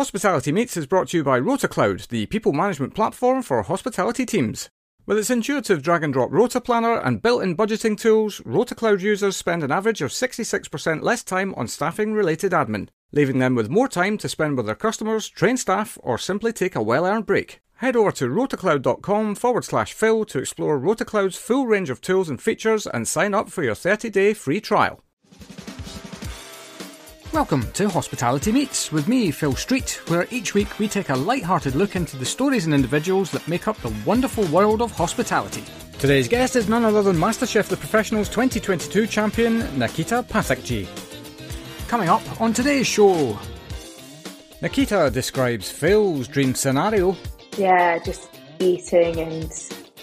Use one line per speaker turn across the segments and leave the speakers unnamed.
Hospitality Meets is brought to you by RotaCloud, the people management platform for hospitality teams. With its intuitive drag and drop rota planner and built in budgeting tools, RotaCloud users spend an average of 66% less time on staffing related admin, leaving them with more time to spend with their customers, train staff, or simply take a well earned break. Head over to rotacloud.com forward slash Phil to explore RotaCloud's full range of tools and features and sign up for your 30 day free trial. Welcome to Hospitality Meets with me, Phil Street, where each week we take a light-hearted look into the stories and individuals that make up the wonderful world of hospitality. Today's guest is none other than MasterChef The Professionals 2022 champion Nikita Pathakji. Coming up on today's show, Nikita describes Phil's dream scenario.
Yeah, just eating and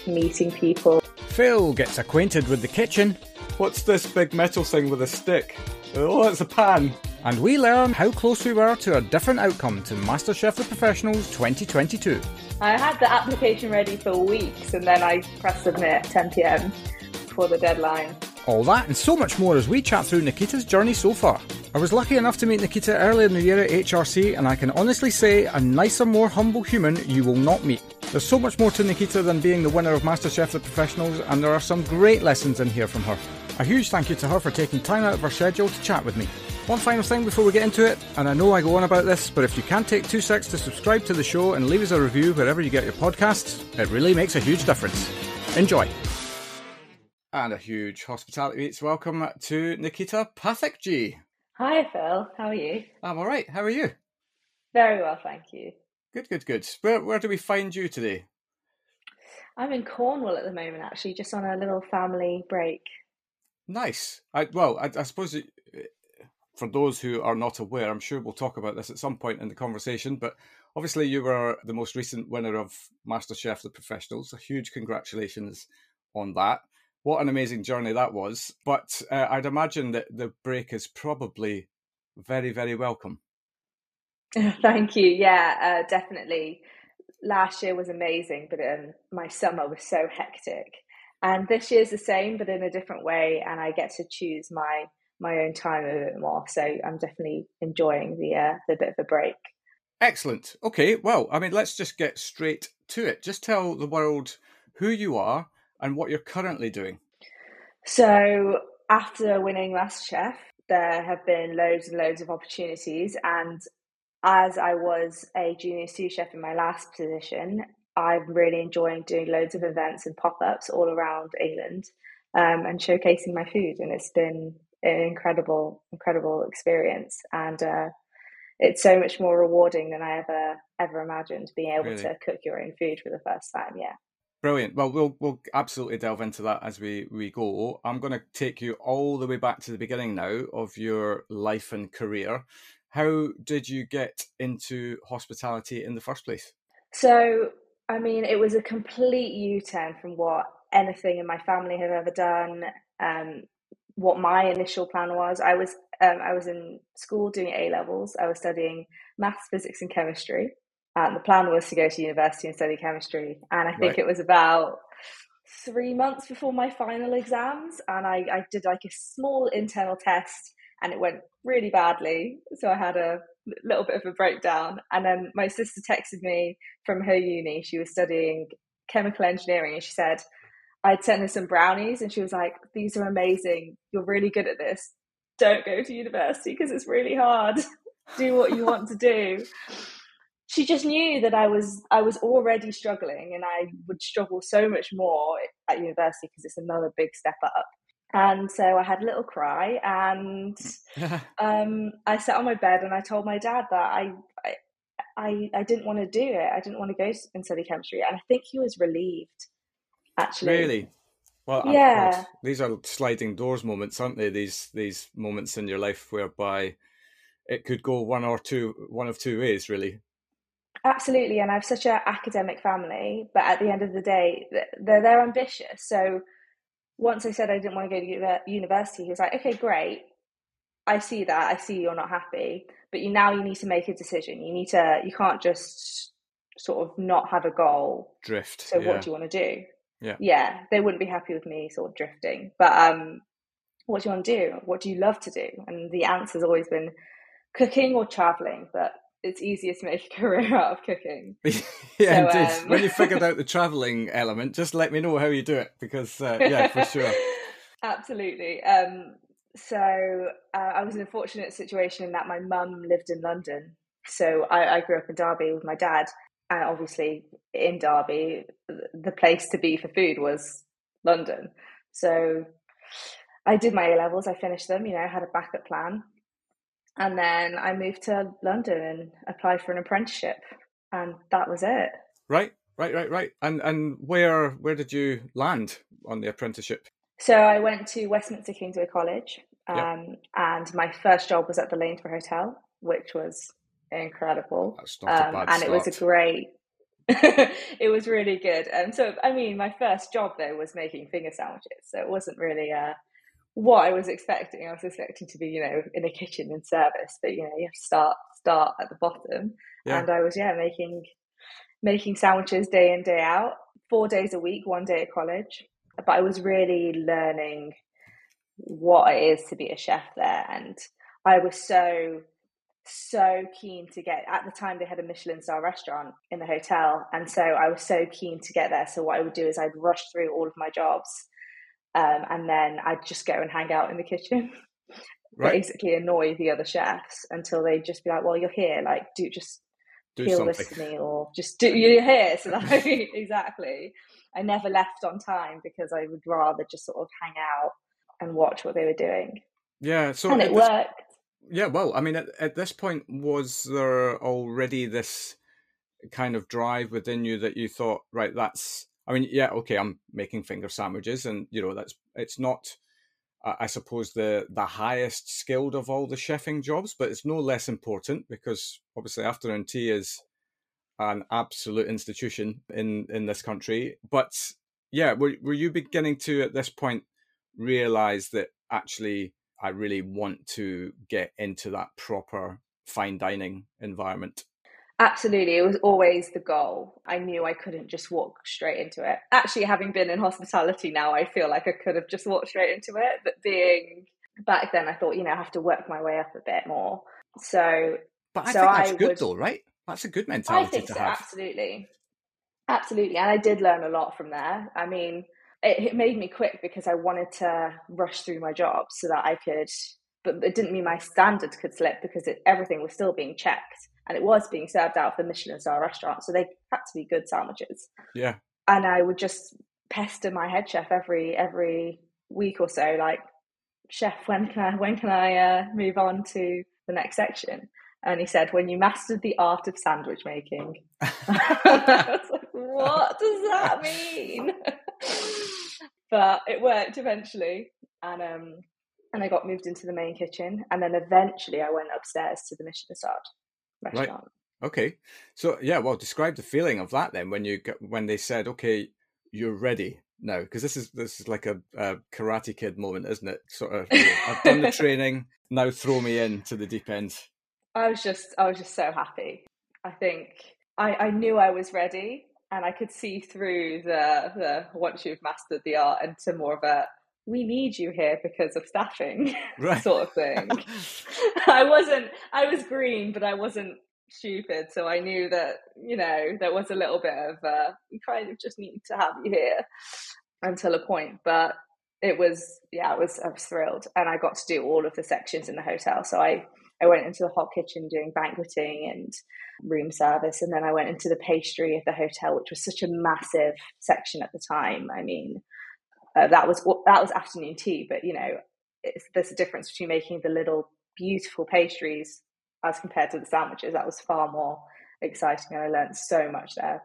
meeting people.
Phil gets acquainted with the kitchen. What's this big metal thing with a stick? Oh, it's a pan and we learn how close we were to a different outcome to MasterChef The Professionals 2022.
I had the application ready for weeks and then I pressed submit at 10 pm before the deadline.
All that and so much more as we chat through Nikita's journey so far. I was lucky enough to meet Nikita earlier in the year at HRC, and I can honestly say a nicer, more humble human you will not meet. There's so much more to Nikita than being the winner of MasterChef The Professionals, and there are some great lessons in here from her. A huge thank you to her for taking time out of her schedule to chat with me. One final thing before we get into it, and I know I go on about this, but if you can take two secs to subscribe to the show and leave us a review wherever you get your podcasts, it really makes a huge difference. Enjoy. And a huge hospitality meets welcome to Nikita Pathakji.
Hi Phil, how are you?
I'm all right. How are you?
Very well, thank you.
Good, good, good. Where where do we find you today?
I'm in Cornwall at the moment, actually, just on a little family break.
Nice. I, well, I, I suppose for those who are not aware, I'm sure we'll talk about this at some point in the conversation, but obviously you were the most recent winner of MasterChef The Professionals. A huge congratulations on that. What an amazing journey that was. But uh, I'd imagine that the break is probably very, very welcome.
Thank you. Yeah, uh, definitely. Last year was amazing, but um, my summer was so hectic. And this year's the same, but in a different way. And I get to choose my my own time a bit more. So I'm definitely enjoying the uh, the bit of a break.
Excellent. Okay, well, I mean, let's just get straight to it. Just tell the world who you are and what you're currently doing.
So after winning MasterChef, there have been loads and loads of opportunities, and as I was a junior sous chef in my last position, I'm really enjoying doing loads of events and pop ups all around England um, and showcasing my food, and it's been an incredible, incredible experience. And uh, it's so much more rewarding than I ever ever imagined being able really? to cook your own food for the first time. Yeah.
Brilliant. Well, we'll we'll absolutely delve into that as we we go. I'm going to take you all the way back to the beginning now of your life and career. How did you get into hospitality in the first place?
So, I mean, it was a complete U-turn from what anything in my family had ever done. Um, what my initial plan was. I was um, I was in school doing A levels. I was studying maths, physics, and chemistry. And the plan was to go to university and study chemistry. And I think right. it was about three months before my final exams, and I, I did like a small internal test, and it went really badly. So I had a little bit of a breakdown. And then my sister texted me from her uni. She was studying chemical engineering, and she said, I'd sent her some brownies and she was like, These are amazing. You're really good at this. Don't go to university because it's really hard. do what you want to do. She just knew that I was I was already struggling and I would struggle so much more at university because it's another big step up. And so I had a little cry and um, I sat on my bed and I told my dad that I, I I, I didn't want to do it. I didn't want to go and study chemistry. And I think he was relieved actually.
Really? Well, yeah. these are sliding doors moments, aren't they? These these moments in your life whereby it could go one or two, one of two ways, really.
Absolutely, and I have such an academic family, but at the end of the day, they're they're ambitious. So once I said I didn't want to go to uh, university, he was like, "Okay, great. I see that. I see you're not happy, but you now you need to make a decision. You need to. You can't just sort of not have a goal.
Drift.
So yeah. what do you want to do? Yeah yeah they wouldn't be happy with me sort of drifting but um what do you want to do what do you love to do and the answer's always been cooking or traveling but it's easier to make a career out of cooking.
yeah, so, indeed. Um... when you figured out the traveling element, just let me know how you do it because uh, yeah, for sure.
Absolutely. Um, so uh, I was in a fortunate situation in that my mum lived in London. So I, I, grew up in Derby with my dad, and obviously in Derby, the place to be for food was London. So I did my A levels. I finished them. You know, had a backup plan, and then I moved to London and applied for an apprenticeship, and that was it.
Right, right, right, right. And and where where did you land on the apprenticeship?
So I went to Westminster Kingsway College, um, yep. and my first job was at the Lanesborough Hotel, which was incredible.
Um, and it
was a great. it was really good. And um, so, I mean, my first job though was making finger sandwiches, so it wasn't really uh, what I was expecting. I was expecting to be, you know, in a kitchen in service, but you know, you have to start start at the bottom. Yeah. And I was, yeah, making making sandwiches day in day out, four days a week, one day at college but I was really learning what it is to be a chef there. And I was so, so keen to get, at the time, they had a Michelin star restaurant in the hotel. And so I was so keen to get there. So what I would do is I'd rush through all of my jobs um, and then I'd just go and hang out in the kitchen. Right. Basically, annoy the other chefs until they'd just be like, "Well, you're here. Like, do just do peel something. this to me, or just do you're here." So that exactly. I never left on time because I would rather just sort of hang out and watch what they were doing.
Yeah, so
and it this, worked.
Yeah, well, I mean, at, at this point, was there already this kind of drive within you that you thought, right, that's, I mean, yeah, okay, I'm making finger sandwiches, and you know, that's it's not. I suppose the the highest skilled of all the chefing jobs, but it's no less important because obviously afternoon tea is an absolute institution in in this country. But yeah, were were you beginning to at this point realize that actually I really want to get into that proper fine dining environment?
Absolutely. It was always the goal. I knew I couldn't just walk straight into it. Actually, having been in hospitality now, I feel like I could have just walked straight into it. But being back then, I thought, you know, I have to work my way up a bit more. So,
but I
so
think that's I good would, though, right? That's a good mentality
I think
to
so,
have.
Absolutely. Absolutely. And I did learn a lot from there. I mean, it, it made me quick because I wanted to rush through my job so that I could, but it didn't mean my standards could slip because it, everything was still being checked and it was being served out of the Michelin star restaurant. So they had to be good sandwiches.
Yeah.
And I would just pester my head chef every, every week or so, like, chef, when can I, when can I uh, move on to the next section? and he said, "When you mastered the art of sandwich making." I was like, "What does that mean?" but it worked eventually, and um, and I got moved into the main kitchen, and then eventually I went upstairs to the Michelin starred restaurant.
Right. Okay. So yeah, well, describe the feeling of that then when you when they said, "Okay, you're ready." now because this is this is like a, a, karate kid moment isn't it sort of you know, i've done the training now throw me in to the deep end
I was just I was just so happy. I think I, I knew I was ready and I could see through the the once you've mastered the art into more of a we need you here because of staffing right. sort of thing. I wasn't I was green, but I wasn't stupid, so I knew that you know there was a little bit of uh, we kind of just need to have you here until a point, but it was yeah, I was I was thrilled, and I got to do all of the sections in the hotel. So I I went into the hot kitchen doing banqueting and room service, and then I went into the pastry of the hotel, which was such a massive section at the time. I mean, uh, that was that was afternoon tea, but you know, there's a difference between making the little beautiful pastries as compared to the sandwiches. That was far more exciting, and I learned so much there.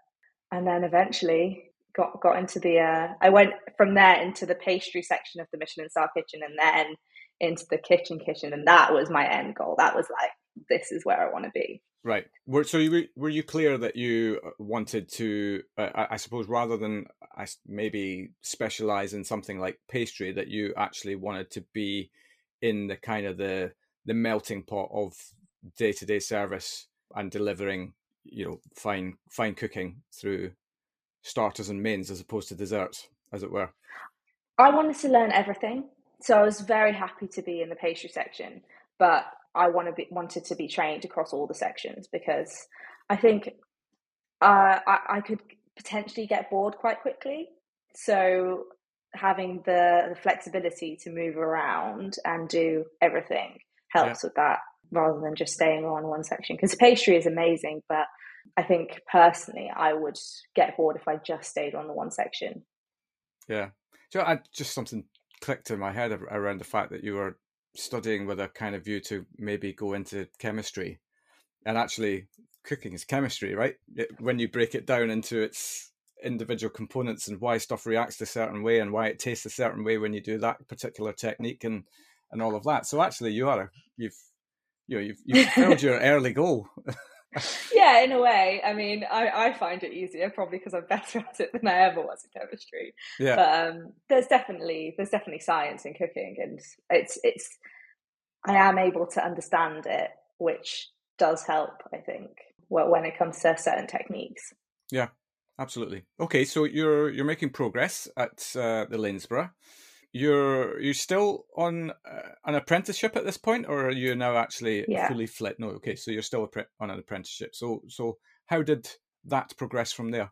And then eventually got got into the. Uh, I went from there into the pastry section of the Michelin Star Kitchen, and then into the kitchen kitchen and that was my end goal. That was like this is where i want to be.
Right. So you were, were you clear that you uh, wanted to uh, i suppose rather than maybe specialize in something like pastry that you actually wanted to be in the kind of the the melting pot of day-to-day service and delivering you know fine fine cooking through starters and mains as opposed to desserts as it were?
I wanted to learn everything so I was very happy to be in the pastry section, but I want to be wanted to be trained across all the sections because I think uh, I, I could potentially get bored quite quickly. So having the, the flexibility to move around and do everything helps yeah. with that rather than just staying on one section because pastry is amazing but i think personally i would get bored if i just stayed on the one section
yeah so I, just something clicked in my head around the fact that you were studying with a kind of view to maybe go into chemistry and actually cooking is chemistry right it, when you break it down into its individual components and why stuff reacts a certain way and why it tastes a certain way when you do that particular technique and and all of that. So actually, you are you've you know you've you've filled your early goal.
yeah, in a way. I mean, I, I find it easier probably because I'm better at it than I ever was in chemistry. Yeah. But um, there's definitely there's definitely science in cooking, and it's it's I am able to understand it, which does help. I think when it comes to certain techniques.
Yeah, absolutely. Okay, so you're you're making progress at uh, the Lanesborough. You're you still on uh, an apprenticeship at this point, or are you now actually yeah. fully flit? No, okay, so you're still on an apprenticeship. So so how did that progress from there?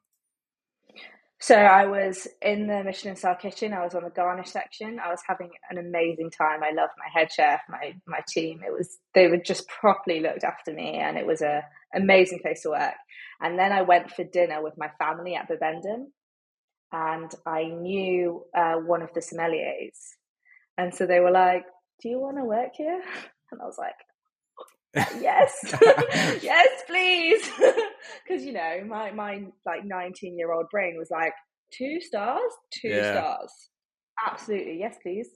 So I was in the Michelin star kitchen. I was on the garnish section. I was having an amazing time. I loved my head chef, my my team. It was they were just properly looked after me, and it was a amazing place to work. And then I went for dinner with my family at Bibendum, and I knew uh, one of the sommeliers, and so they were like, "Do you want to work here?" And I was like, yes yes please. Because you know my my like 19 year old brain was like two stars two yeah. stars. Absolutely yes please.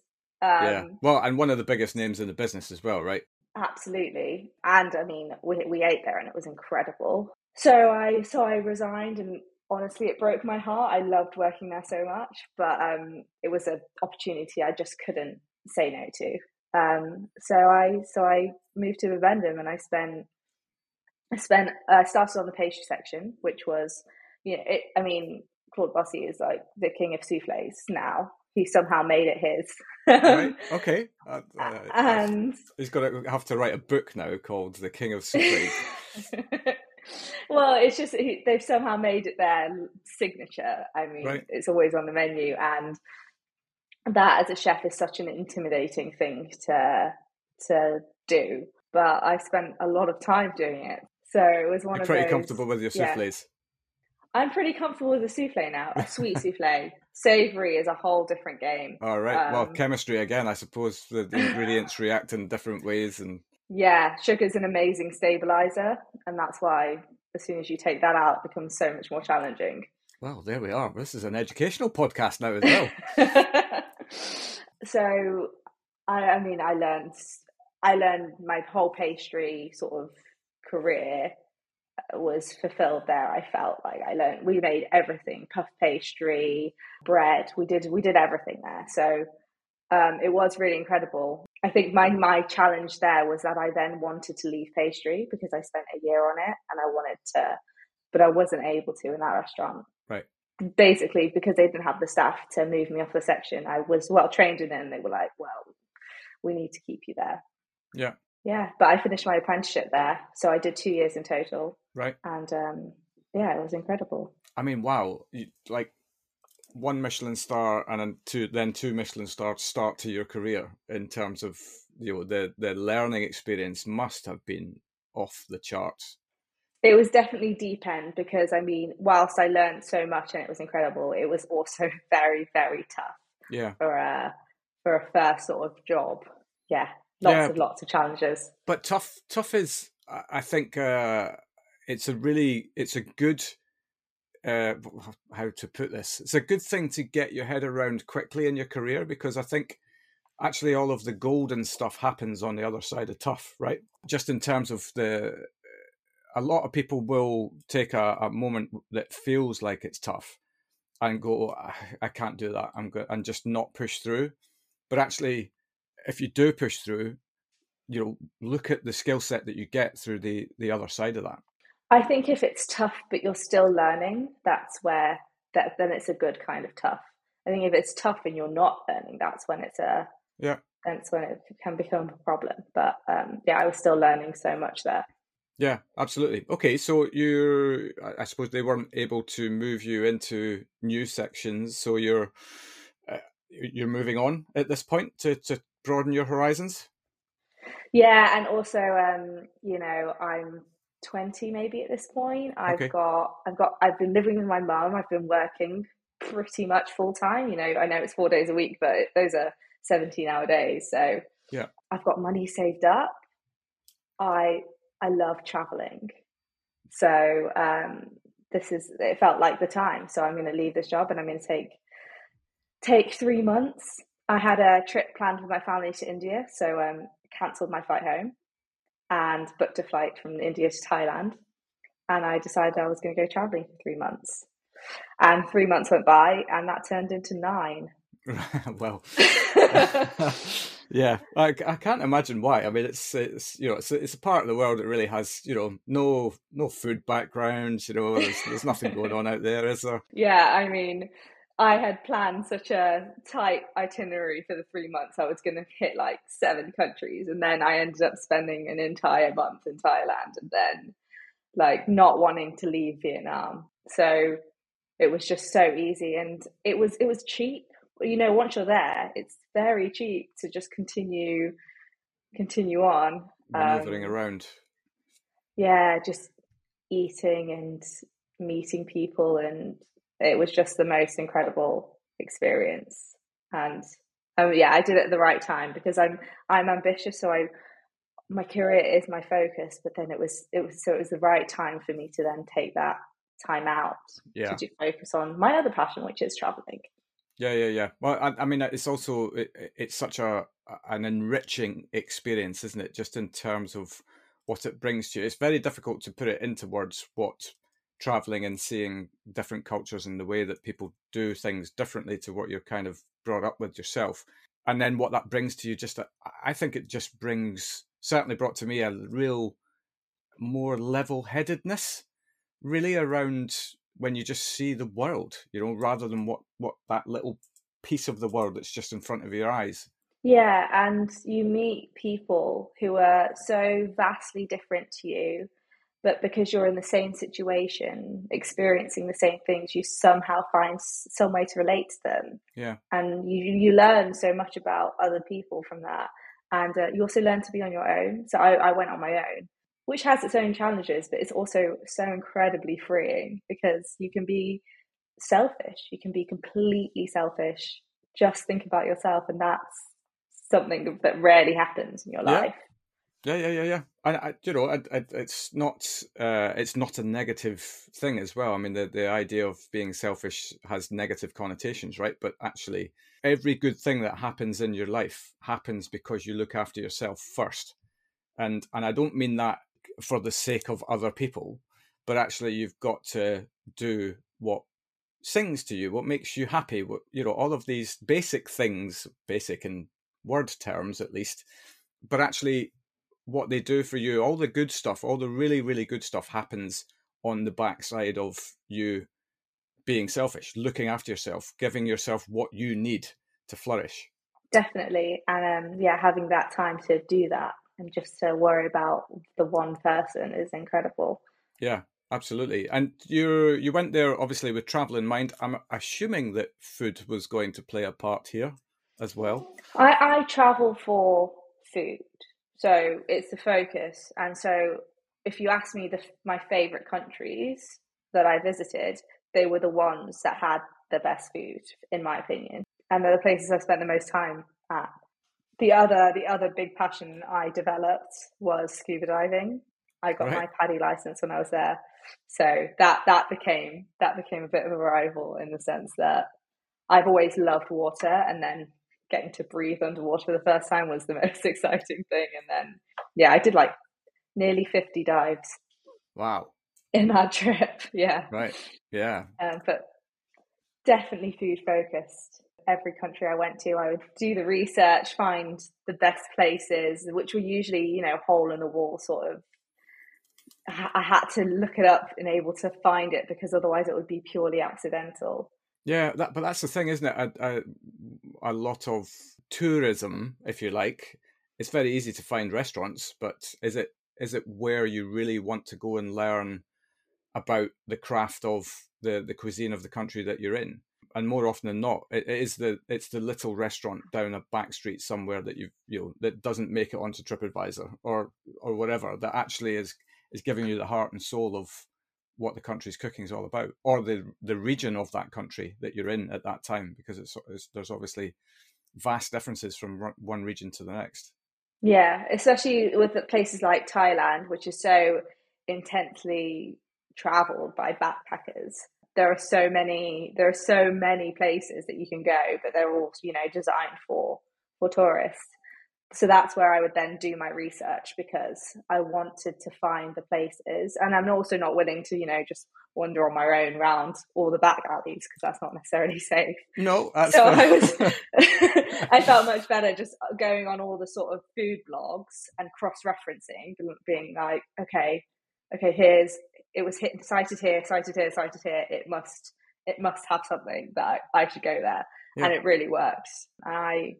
Um, yeah well and one of the biggest names in the business as well right?
Absolutely. And i mean we, we ate there and it was incredible. So i so i resigned and honestly it broke my heart i loved working there so much but um it was an opportunity i just couldn't say no to um, so I so I moved to Bibendum and I spent I spent I started on the pastry section, which was you know it, I mean Claude Bosi is like the king of souffles now. He somehow made it his.
right. Okay. Uh, uh, and he's got to have to write a book now called "The King of Souffles."
well, it's just they've somehow made it their signature. I mean, right. it's always on the menu, and that as a chef is such an intimidating thing to to do. But I spent a lot of time doing it, so it was one
You're
of
pretty
those,
comfortable with your souffles.
Yeah. I'm pretty comfortable with a souffle now. A sweet souffle, savory is a whole different game.
All right. Um, well, chemistry again. I suppose the, the ingredients react in different ways, and
yeah, sugar is an amazing stabilizer, and that's why as soon as you take that out, it becomes so much more challenging.
Well, there we are. This is an educational podcast now as well.
so, I, I mean, I learned, I learned my whole pastry sort of career was fulfilled there. I felt like I learned. We made everything: puff pastry, bread. We did we did everything there. So um, it was really incredible. I think my my challenge there was that I then wanted to leave pastry because I spent a year on it and I wanted to, but I wasn't able to in that restaurant.
Right
basically because they didn't have the staff to move me off the section, I was well trained in it and they were like, well, we need to keep you there.
Yeah.
Yeah. But I finished my apprenticeship there. So I did two years in total.
Right.
And um, yeah, it was incredible.
I mean, wow. You, like one Michelin star and then two, then two Michelin stars start to your career in terms of, you know, the, the learning experience must have been off the charts
it was definitely deep end because I mean, whilst I learned so much and it was incredible, it was also very, very tough.
Yeah.
For a for a first sort of job. Yeah. Lots yeah, of lots of challenges.
But tough tough is I think uh it's a really it's a good uh how to put this. It's a good thing to get your head around quickly in your career because I think actually all of the golden stuff happens on the other side of tough, right? Just in terms of the a lot of people will take a, a moment that feels like it's tough and go, I, I can't do that. I'm good, and just not push through. But actually, if you do push through, you know, look at the skill set that you get through the the other side of that.
I think if it's tough, but you're still learning, that's where that then it's a good kind of tough. I think if it's tough and you're not learning, that's when it's a
yeah
that's when it can become a problem. But um, yeah, I was still learning so much there.
Yeah, absolutely. Okay, so you, I suppose they weren't able to move you into new sections, so you're uh, you're moving on at this point to to broaden your horizons.
Yeah, and also, um, you know, I'm 20 maybe at this point. I've okay. got, I've got, I've been living with my mum. I've been working pretty much full time. You know, I know it's four days a week, but those are 17 hour days. So
yeah,
I've got money saved up. I, I love traveling. So, um, this is, it felt like the time. So I'm going to leave this job and I'm going to take, take three months. I had a trip planned with my family to India. So, um, cancelled my flight home and booked a flight from India to Thailand. And I decided I was going to go traveling for three months. And three months went by, and that turned into nine.
well, yeah, I, I can't imagine why. I mean, it's it's you know it's it's a part of the world that really has you know no no food background. You know, there's, there's nothing going on out there, is there?
Yeah, I mean, I had planned such a tight itinerary for the three months. I was going to hit like seven countries, and then I ended up spending an entire month in Thailand, and then like not wanting to leave Vietnam. So it was just so easy, and it was it was cheap. You know, once you're there, it's very cheap to just continue continue on
maneuvering um, around.
Yeah, just eating and meeting people and it was just the most incredible experience. And um, yeah i did it at the right time because i'm i'm ambitious so i my career is my focus but then it was it was so it was the right time for me to then take that time out
yeah.
to focus on my other passion which is traveling.
Yeah yeah yeah. Well i, I mean it's also it, it's such a an enriching experience isn't it? Just in terms of what it brings to you. It's very difficult to put it into words what traveling and seeing different cultures and the way that people do things differently to what you're kind of brought up with yourself and then what that brings to you just uh, i think it just brings certainly brought to me a real more level-headedness really around when you just see the world you know rather than what what that little piece of the world that's just in front of your eyes.
Yeah and you meet people who are so vastly different to you but because you're in the same situation experiencing the same things you somehow find some way to relate to them.
Yeah.
And you you learn so much about other people from that. And uh, you also learn to be on your own. So I, I went on my own which has its own challenges but it's also so incredibly freeing because you can be selfish. You can be completely selfish. Just think about yourself and that's something that rarely happens in your life
yeah, yeah, yeah, yeah. And I, you know, I, I, it's not, uh, it's not a negative thing as well. I mean, the the idea of being selfish has negative connotations, right? But actually, every good thing that happens in your life happens because you look after yourself first. And and I don't mean that for the sake of other people, but actually, you've got to do what sings to you, what makes you happy. What you know, all of these basic things, basic in word terms at least, but actually what they do for you, all the good stuff, all the really, really good stuff happens on the backside of you being selfish, looking after yourself, giving yourself what you need to flourish.
Definitely. And um, yeah, having that time to do that and just to worry about the one person is incredible.
Yeah, absolutely. And you you went there obviously with travel in mind. I'm assuming that food was going to play a part here as well.
I, I travel for food. So it's the focus. And so if you ask me the my favorite countries that I visited, they were the ones that had the best food, in my opinion. And they're the places I spent the most time at. The other the other big passion I developed was scuba diving. I got right. my PADI license when I was there. So that that became that became a bit of a rival in the sense that I've always loved water and then getting to breathe underwater for the first time was the most exciting thing. And then, yeah, I did like nearly 50 dives.
Wow.
In that trip. Yeah.
Right. Yeah.
Um, but definitely food focused. Every country I went to, I would do the research, find the best places, which were usually, you know, hole in the wall sort of. I had to look it up and able to find it because otherwise it would be purely accidental.
Yeah, that, but that's the thing, isn't it? A, a, a, lot of tourism, if you like, it's very easy to find restaurants, but is it is it where you really want to go and learn about the craft of the the cuisine of the country that you're in? And more often than not, it, it is the it's the little restaurant down a back street somewhere that you you know that doesn't make it onto TripAdvisor or or whatever that actually is is giving you the heart and soul of what the country's cooking is all about, or the the region of that country that you're in at that time, because it's, it's there's obviously vast differences from one region to the next.
Yeah, especially with places like Thailand, which is so intensely traveled by backpackers. There are so many there are so many places that you can go, but they're all, you know, designed for for tourists so that's where I would then do my research because I wanted to find the places, and I'm also not willing to, you know, just wander on my own around all the back alleys because that's not necessarily safe.
No,
so I was, I felt much better just going on all the sort of food blogs and cross-referencing, being like, okay, okay, here's it was hit, cited here, cited here, cited here. It must it must have something that I should go there, yeah. and it really works. I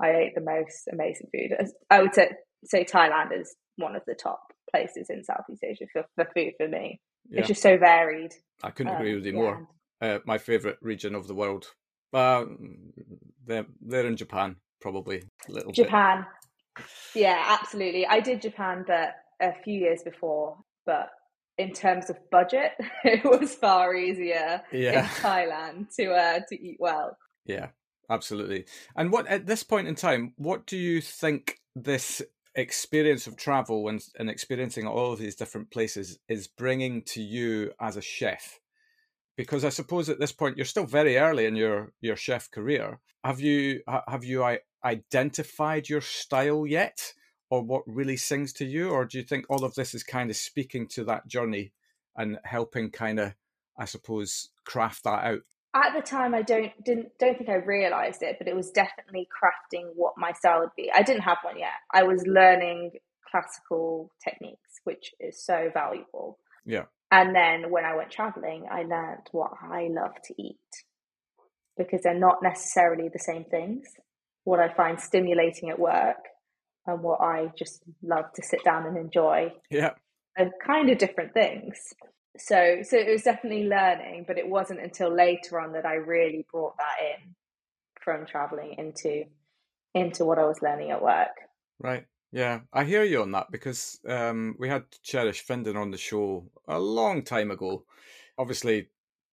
I ate the most amazing food. I would say, say Thailand is one of the top places in Southeast Asia for, for food for me. Yeah. It's just so varied.
I couldn't um, agree with you yeah. more. Uh, my favorite region of the world. Uh, they're, they're in Japan, probably a little
Japan. Bit. Yeah, absolutely. I did Japan, but a few years before. But in terms of budget, it was far easier yeah. in Thailand to uh, to eat well.
Yeah, absolutely. And what at this point in time, what do you think this experience of travel and, and experiencing all of these different places is bringing to you as a chef? Because I suppose at this point you're still very early in your your chef career. Have you have you identified your style yet, or what really sings to you, or do you think all of this is kind of speaking to that journey and helping kind of, I suppose, craft that out?
At the time i don't didn't don't think i realized it but it was definitely crafting what my style would be. I didn't have one yet. I was learning classical techniques which is so valuable.
Yeah.
And then when i went traveling i learned what i love to eat because they're not necessarily the same things. What i find stimulating at work and what i just love to sit down and enjoy
yeah.
are kind of different things so so it was definitely learning but it wasn't until later on that i really brought that in from traveling into into what i was learning at work.
Right. Yeah i hear you on that because um, we had Cherish Finden on the show a long time ago. Obviously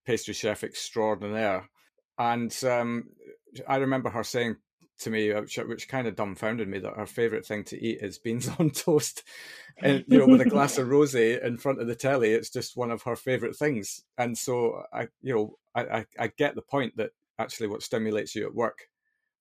pastry chef extraordinaire. And um, i remember her saying to me, uh, which, which kind of dumbfounded me that her favorite thing to eat is beans on toast, and you know, with a glass of rosé in front of the telly. It's just one of her favorite things, and so I, you know, I, I, I get the point that actually what stimulates you at work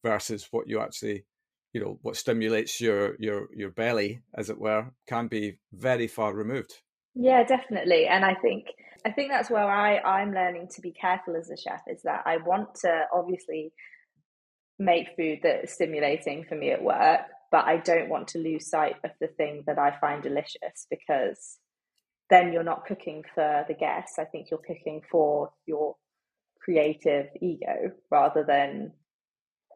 versus what you actually, you know, what stimulates your your your belly, as it were, can be very far removed.
Yeah, definitely, and I think I think that's where I I'm learning to be careful as a chef. Is that I want to obviously make food that's stimulating for me at work, but I don't want to lose sight of the thing that I find delicious because then you're not cooking for the guests. I think you're cooking for your creative ego rather than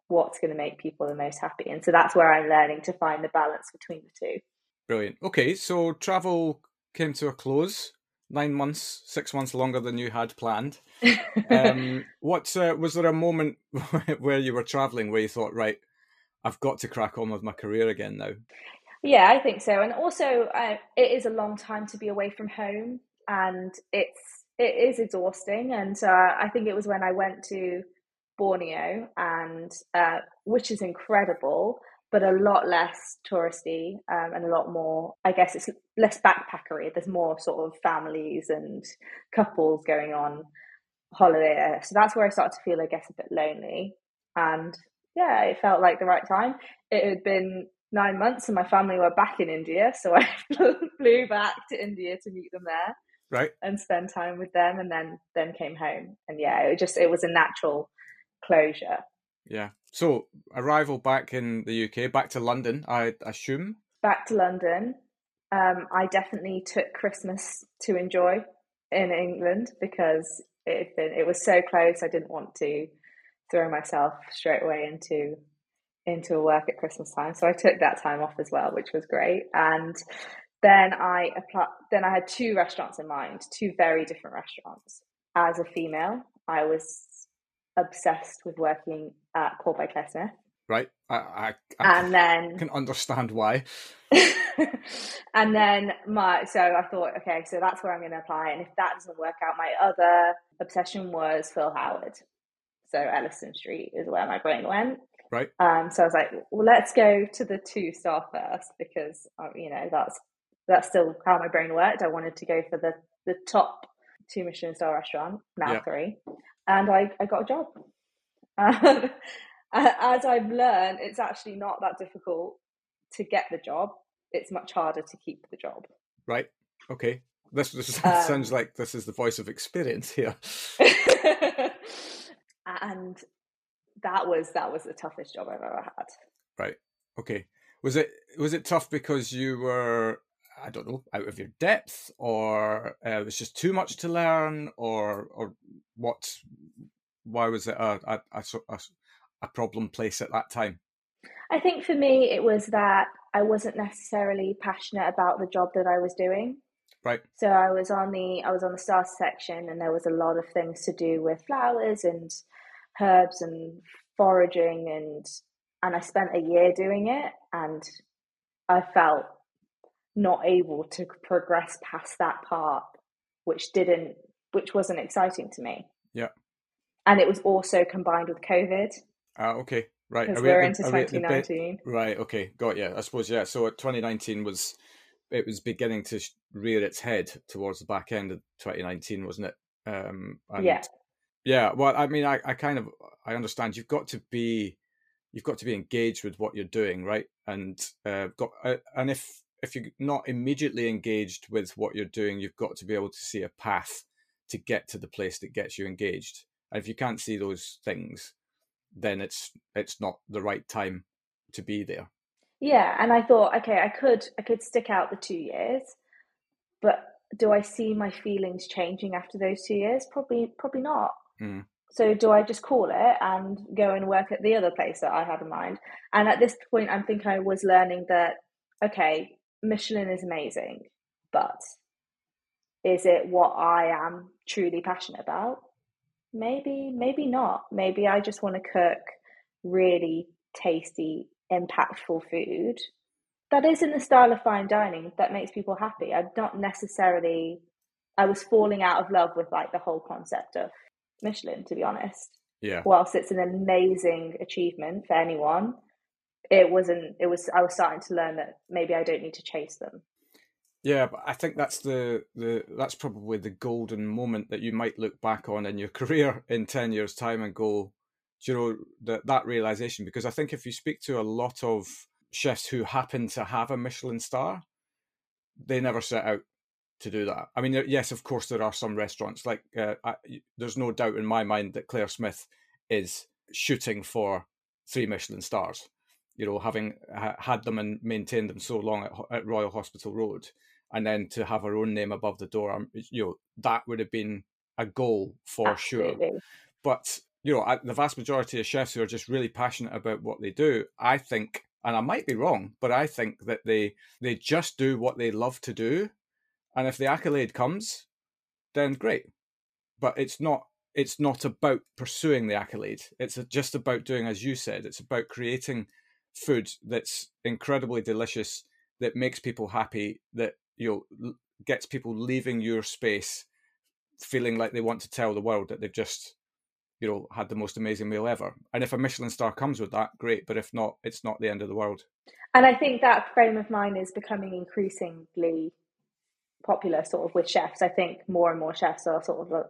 what's going to make people the most happy. And so that's where I'm learning to find the balance between the two.
Brilliant. Okay, so travel came to a close nine months, six months longer than you had planned. um, what uh, was there a moment where you were traveling where you thought, right, I've got to crack on with my career again now?
Yeah, I think so. And also, uh, it is a long time to be away from home, and it's it is exhausting. And uh, I think it was when I went to Borneo, and uh, which is incredible but a lot less touristy um, and a lot more, I guess it's less backpackery. There's more sort of families and couples going on holiday. So that's where I started to feel, I guess, a bit lonely. And yeah, it felt like the right time. It had been nine months and my family were back in India. So I flew back to India to meet them there.
Right.
And spend time with them and then then came home. And yeah, it just it was a natural closure.
Yeah. So arrival back in the UK, back to London, I assume.
Back to London. Um, I definitely took Christmas to enjoy in England because it had been it was so close. I didn't want to throw myself straight away into into work at Christmas time. So I took that time off as well, which was great. And then I applied, then I had two restaurants in mind, two very different restaurants. As a female, I was obsessed with working at Core by Clare Smyth.
Right. I, I, I
and then
can understand why.
and then my so I thought, okay, so that's where I'm going to apply. And if that doesn't work out, my other obsession was Phil Howard. So Elystan Street is where my brain went.
Right.
Um. So I was like, well, let's go to the two star first because uh, you know that's that's still how my brain worked. I wanted to go for the the top two Michelin star restaurant, now yeah. three, and I I got a job. Um, as I've learned, it's actually not that difficult to get the job. It's much harder to keep the job.
Right. Okay. This, this um, sounds like this is the voice of experience here.
and that was that was the toughest job I've ever had.
Right. Okay. Was it was it tough because you were I don't know out of your depth, or uh, it was just too much to learn, or or what? Why was it a a, a, a problem place at that time?
I think for me, it was that I wasn't necessarily passionate about the job that I was doing.
Right.
So I was on the I was on the starter section, and there was a lot of things to do with flowers and herbs and foraging, and and I spent a year doing it, and I felt not able to progress past that part, which didn't, which wasn't exciting to me.
Yeah.
And it was also combined with COVID.
Ah, okay, right.
Because we're into 2019.
Right. Okay, got you. I suppose yeah. So 2019 was it was beginning to rear its head towards the back end of 2019, wasn't it? Um,
yeah.
Yeah. Well, I mean, I, I kind of I understand. You've got to be you've got to be engaged with what you're doing, right? And uh, got uh, and if if you're not immediately engaged with what you're doing, you've got to be able to see a path to get to the place that gets you engaged. And if you can't see those things, then it's it's not the right time to be there.
Yeah, and I thought, okay, I could I could stick out the two years, but do I see my feelings changing after those two years? Probably probably not.
Mm.
So do I just call it and go and work at the other place that I had in mind? And at this point, I think I was learning that okay, Michelin is amazing, but is it what I am truly passionate about? maybe maybe not. Maybe i just want to cook really tasty impactful food that is in the style of fine dining that makes people happy. I'm not necessarily i was falling out of love with like the whole concept of michelin to be honest.
Yeah.
Whilst it's an amazing achievement for anyone it wasn't it was i was starting to learn that maybe i don't need to chase them
yeah, but I think that's the, the that's probably the golden moment that you might look back on in your career in ten years' time and go, you know, that that realization. Because I think if you speak to a lot of chefs who happen to have a Michelin star, they never set out to do that. I mean, yes, of course, there are some restaurants like uh, I, there's no doubt in my mind that Clare Smyth is shooting for three Michelin stars. You know, having had them and maintained them so long at, at Royal Hospital Road, and then to have her own name above the door, um, you know, that would have been a goal for Absolutely. sure. But you know, the vast majority of chefs who are just really passionate about what they do, I think, and I might be wrong, but I think that they they just do what they love to do, and if the accolade comes, then great. But it's not it's not about pursuing the accolade. It's just about doing as you said. It's about creating food that's incredibly delicious, that makes people happy, that you know gets people leaving your space feeling like they want to tell the world that they've just you know had the most amazing meal ever. And if a michelin star comes with that great but if not it's not the end of the world.
And i think that frame of mind is becoming increasingly popular sort of with chefs. I think more and more chefs are sort of uh,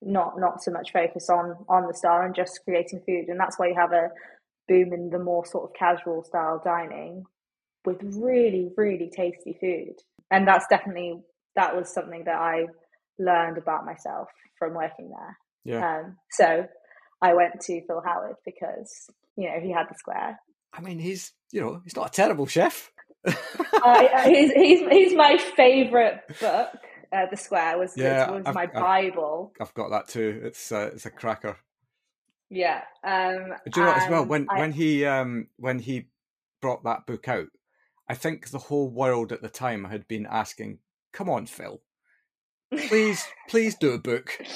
not not so much focused on on the star and just creating food and that's why you have a boom in the more sort of casual style dining with really really tasty food and that's definitely that was something that I learned about myself from working there.
Yeah.
Um, so I went to Phil Howard because you know he had the square.
I mean, he's you know he's not a terrible chef.
uh, he's, he's he's my favorite book. Uh, the Square was yeah, was I've, my Bible.
I've, I've, got that too. It's uh, it's a cracker.
Yeah. Um,
Do you know what, as well when
I-
when he um when he brought that book out, I think the whole world at the time had been asking, "Come on, Phil, please, please do a book."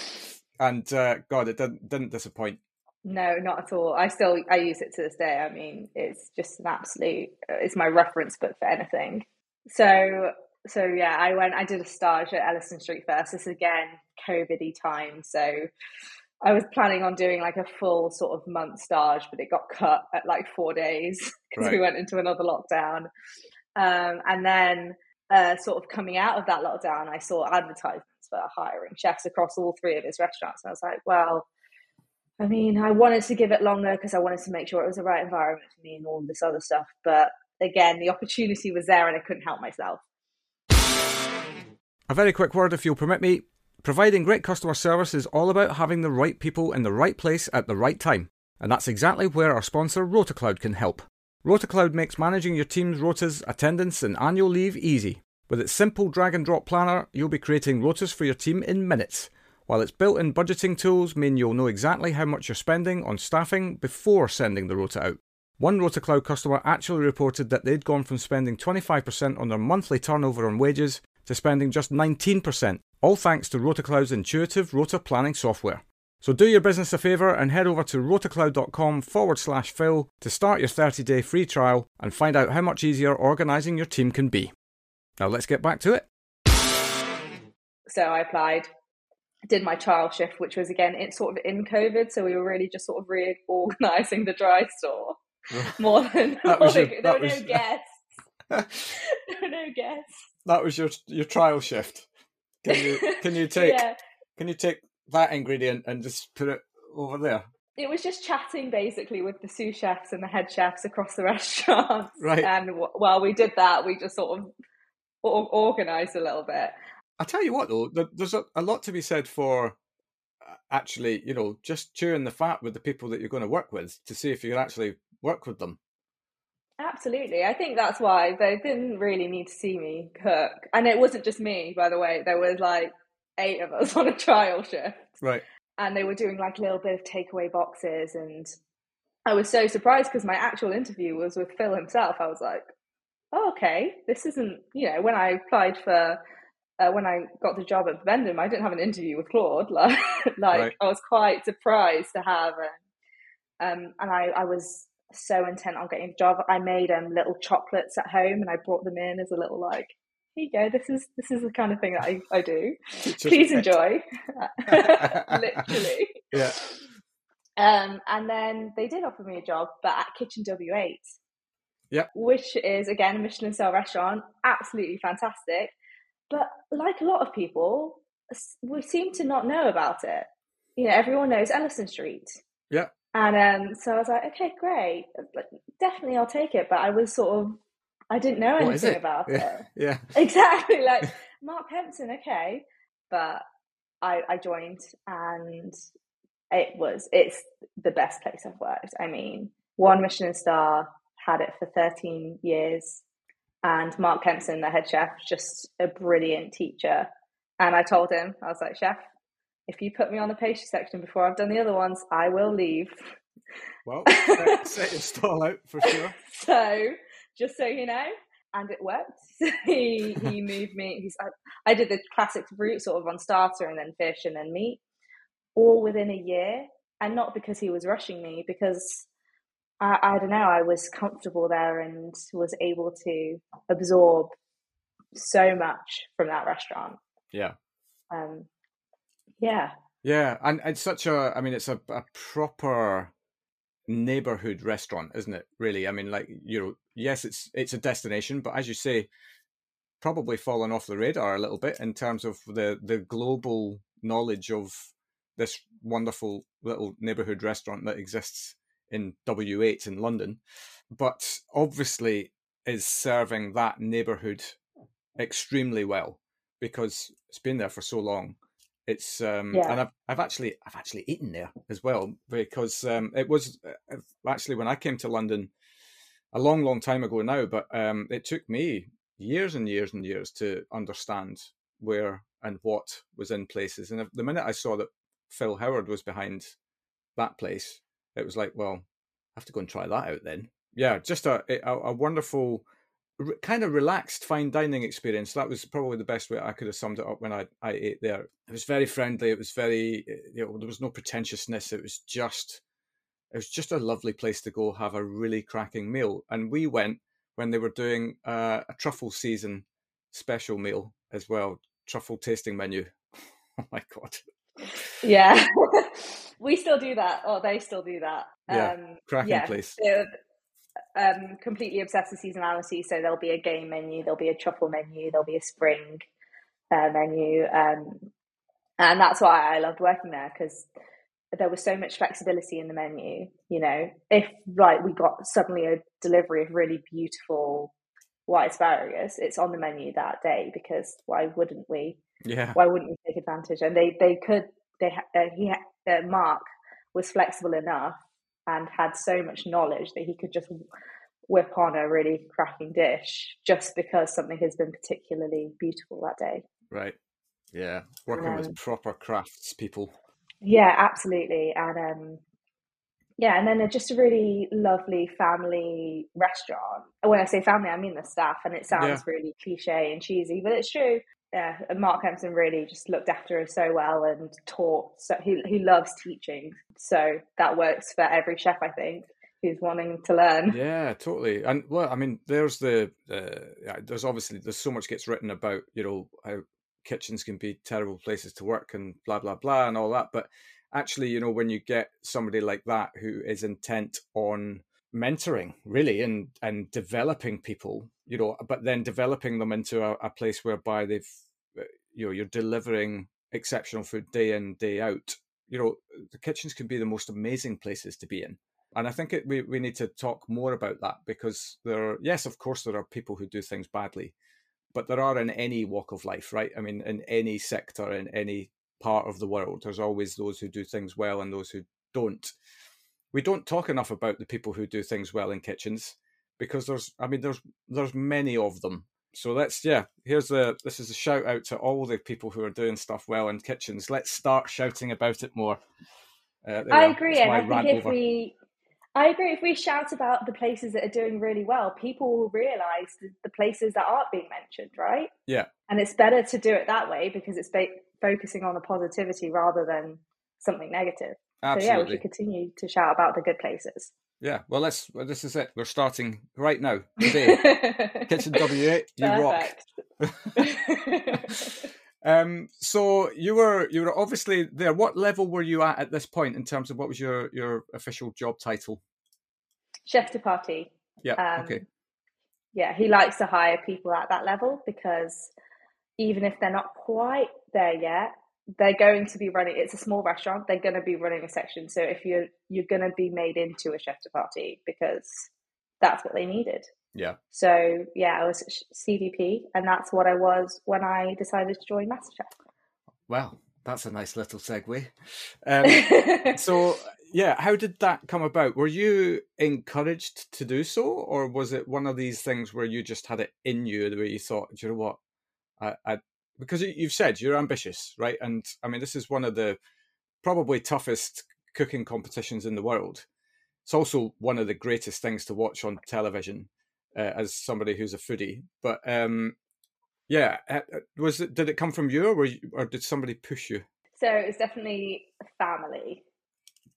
And uh, God, it didn't didn't disappoint.
No, not at all. I still I use it to this day. I mean, it's just an absolute. It's my reference book for anything. So so yeah, I went. I did a stage at Elystan Street first. This is again COVIDy time. So I was planning on doing like a full sort of month stage, but it got cut at like four days because we went into another lockdown. Um, and then uh, sort of coming out of that lockdown, I saw advertisements for hiring chefs across all three of his restaurants. And I was like, well, I mean, I wanted to give it longer because I wanted to make sure it was the right environment for me and all this other stuff. But again, the opportunity was there and I couldn't help myself.
A very quick word, if you'll permit me. Providing great customer service is all about having the right people in the right place at the right time. And that's exactly where our sponsor RotaCloud can help. RotaCloud makes managing your team's rotas, attendance, and annual leave easy. With its simple drag and drop planner, you'll be creating rotas for your team in minutes, while its built in budgeting tools mean you'll know exactly how much you're spending on staffing before sending the rota out. One RotaCloud customer actually reported that they'd gone from spending 25% on their monthly turnover on wages to spending just 19%, all thanks to RotaCloud's intuitive rota planning software. So do your business a favour and head over to rotacloud.com forward slash Phil to start your 30 day free trial and find out how much easier organising your team can be. Now let's get back to it.
So I applied, did my trial shift, which was again it's sort of in COVID, so we were really just sort of reorganizing the dry store more than
That
more
your-
than- there were
was-
no guests. there were no guests.
That was your your trial shift. Can you can you take
yeah,
can you take that ingredient and just put it over there?
it was just chatting basically with the sous chefs and the head chefs across the restaurant.
Right.
And w- while we did that, we just sort of or- organized a little bit.
I tell you what, though, there's a, a lot to be said for uh, actually, you know, just chewing the fat with the people that you're going to work with to see if you can actually work with them.
Absolutely. I think that's why they didn't really need to see me cook. And it wasn't just me, by the way. There was like eight of us on a trial shift.
Right.
And they were doing like a little bit of takeaway boxes. And I was so surprised because my actual interview was with Phil himself. I was like, oh, okay, this isn't, you know, when I applied for, uh, when I got the job at Bibendum, I didn't have an interview with Claude. Like, like
Right.
I was quite surprised to have. A, um, and I, I was so intent on getting a job. I made um little chocolates at home and I brought them in as a little like, here you go. This is this is the kind of thing that I, I do. Please enjoy. Literally.
Yeah.
Um, and then they did offer me a job, but at Kitchen W8.
Yeah.
Which is again a Michelin star restaurant, absolutely fantastic. But like a lot of people, we seem to not know about it. You know, everyone knows Elystan Street.
Yeah.
And um, so I was like, okay, great, Like, definitely I'll take it. But I was sort of, I didn't know anything
it?
about
Yeah.
it.
Yeah.
Exactly, like Mark Kempson, okay. But I, I joined and it was, it's the best place I've worked. I mean, one Michelin star, had it for 13 years. And Mark Kempson, the head chef, just a brilliant teacher. And I told him, I was like, Chef, if you put me on the pastry section before I've done the other ones, I will leave.
Well, set, set your stall out for sure.
so just so you know and it worked he he moved me he's I, I did the classic route sort of on starter and then fish and then meat all within a year and not because he was rushing me because I, I don't know I was comfortable there and was able to absorb so much from that restaurant
Yeah.
um yeah
Yeah, and it's such a. I mean, it's a, a proper neighborhood restaurant, isn't it? Really, I mean, like you know, yes, it's it's a destination, but as you say, probably fallen off the radar a little bit in terms of the the global knowledge of this wonderful little neighborhood restaurant that exists in W8 in London, but obviously is serving that neighborhood extremely well because it's been there for so long it's um
Yeah.
and I've I've actually I've actually eaten there as well because um it was uh, actually when I came to London a long long time ago now but um it took me years and years and years to understand where and what was in places and the minute I saw that Phil Howard was behind that place it was like, well, I have to go and try that out then. Yeah, just a a, a wonderful, kind of relaxed fine dining experience. That was probably the best way I could have summed it up when I I ate there. It was very friendly. It was very you know there was no pretentiousness. It was just it was just a lovely place to go have a really cracking meal. And we went when they were doing uh, a truffle season special meal as well, truffle tasting menu. oh my god!
Yeah, we still do that, or they still do that.
Yeah, um, cracking yeah, place.
Um, completely obsessed with seasonality, so there'll be a game menu, there'll be a truffle menu, there'll be a spring uh, menu, um, and that's why I loved working there because there was so much flexibility in the menu. You know, if like we got suddenly a delivery of really beautiful white asparagus, it's on the menu that day because why wouldn't we?
Yeah.
Why wouldn't we take advantage? And they they could they uh, he uh, Mark was flexible enough and had so much knowledge that he could just whip on a really cracking dish just because something has been particularly beautiful that day.
Right. Yeah. Working um, with proper crafts people.
Yeah, absolutely. And um, yeah, and then just a really lovely family restaurant. When I say family, I mean the staff, and it sounds yeah. really cliche and cheesy, but it's true. Yeah, and Mark Kempson really just looked after us so well and taught. So he he loves teaching, so that works for every chef, I think, who's wanting to learn.
Yeah, totally. And well, I mean, there's the uh, there's obviously there's so much gets written about you know how kitchens can be terrible places to work and blah blah blah and all that but actually you know when you get somebody like that who is intent on mentoring really and and developing people you know but then developing them into a, a place whereby they've uh, you know you're delivering exceptional food day in day out you know the kitchens can be the most amazing places to be in and i think it, we, we need to talk more about that because there are yes of course there are people who do things badly but there are in any walk of life, right? I mean, in any sector, in any part of the world, there's always those who do things well and those who don't. We don't talk enough about the people who do things well in kitchens because there's, I mean, there's there's many of them. So let's, yeah, here's a this is a shout out to all the people who are doing stuff well in kitchens. Let's start shouting about it more.
Uh, I agree, and I think if over. we I agree. If we shout about the places that are doing really well, people will realize the, places that aren't being mentioned, right?
Yeah.
And it's better to do it that way because it's ba- focusing on the positivity rather than something negative. Absolutely. So yeah, we should continue to shout about the good places.
Yeah, well, let's. Well, this is it. We're starting right now today. Kitchen W8, you rock. Um, so you were you were obviously there. What level were you at at this point in terms of what was your your official job title?
Chef de partie.
Yeah. Um, okay.
Yeah, he likes to hire people at that level because even if they're not quite there yet, they're going to be running. It's a small restaurant. They're going to be running a section. So if you're you're going to be made into a chef de partie because that's what they needed.
Yeah.
So yeah, I was CDP, and that's what I was when I decided to join MasterChef.
Well, that's a nice little segue. Um, so yeah, how did that come about? Were you encouraged to do so, or was it one of these things where you just had it in you, the way you thought, you know what, I, I because you've said you're ambitious, right? And I mean, this is one of the probably toughest cooking competitions in the world. It's also one of the greatest things to watch on television uh, as somebody who's a foodie. But um, yeah, uh, uh, was it? Did it come from you, or, you, or did somebody push you?
So it was definitely family.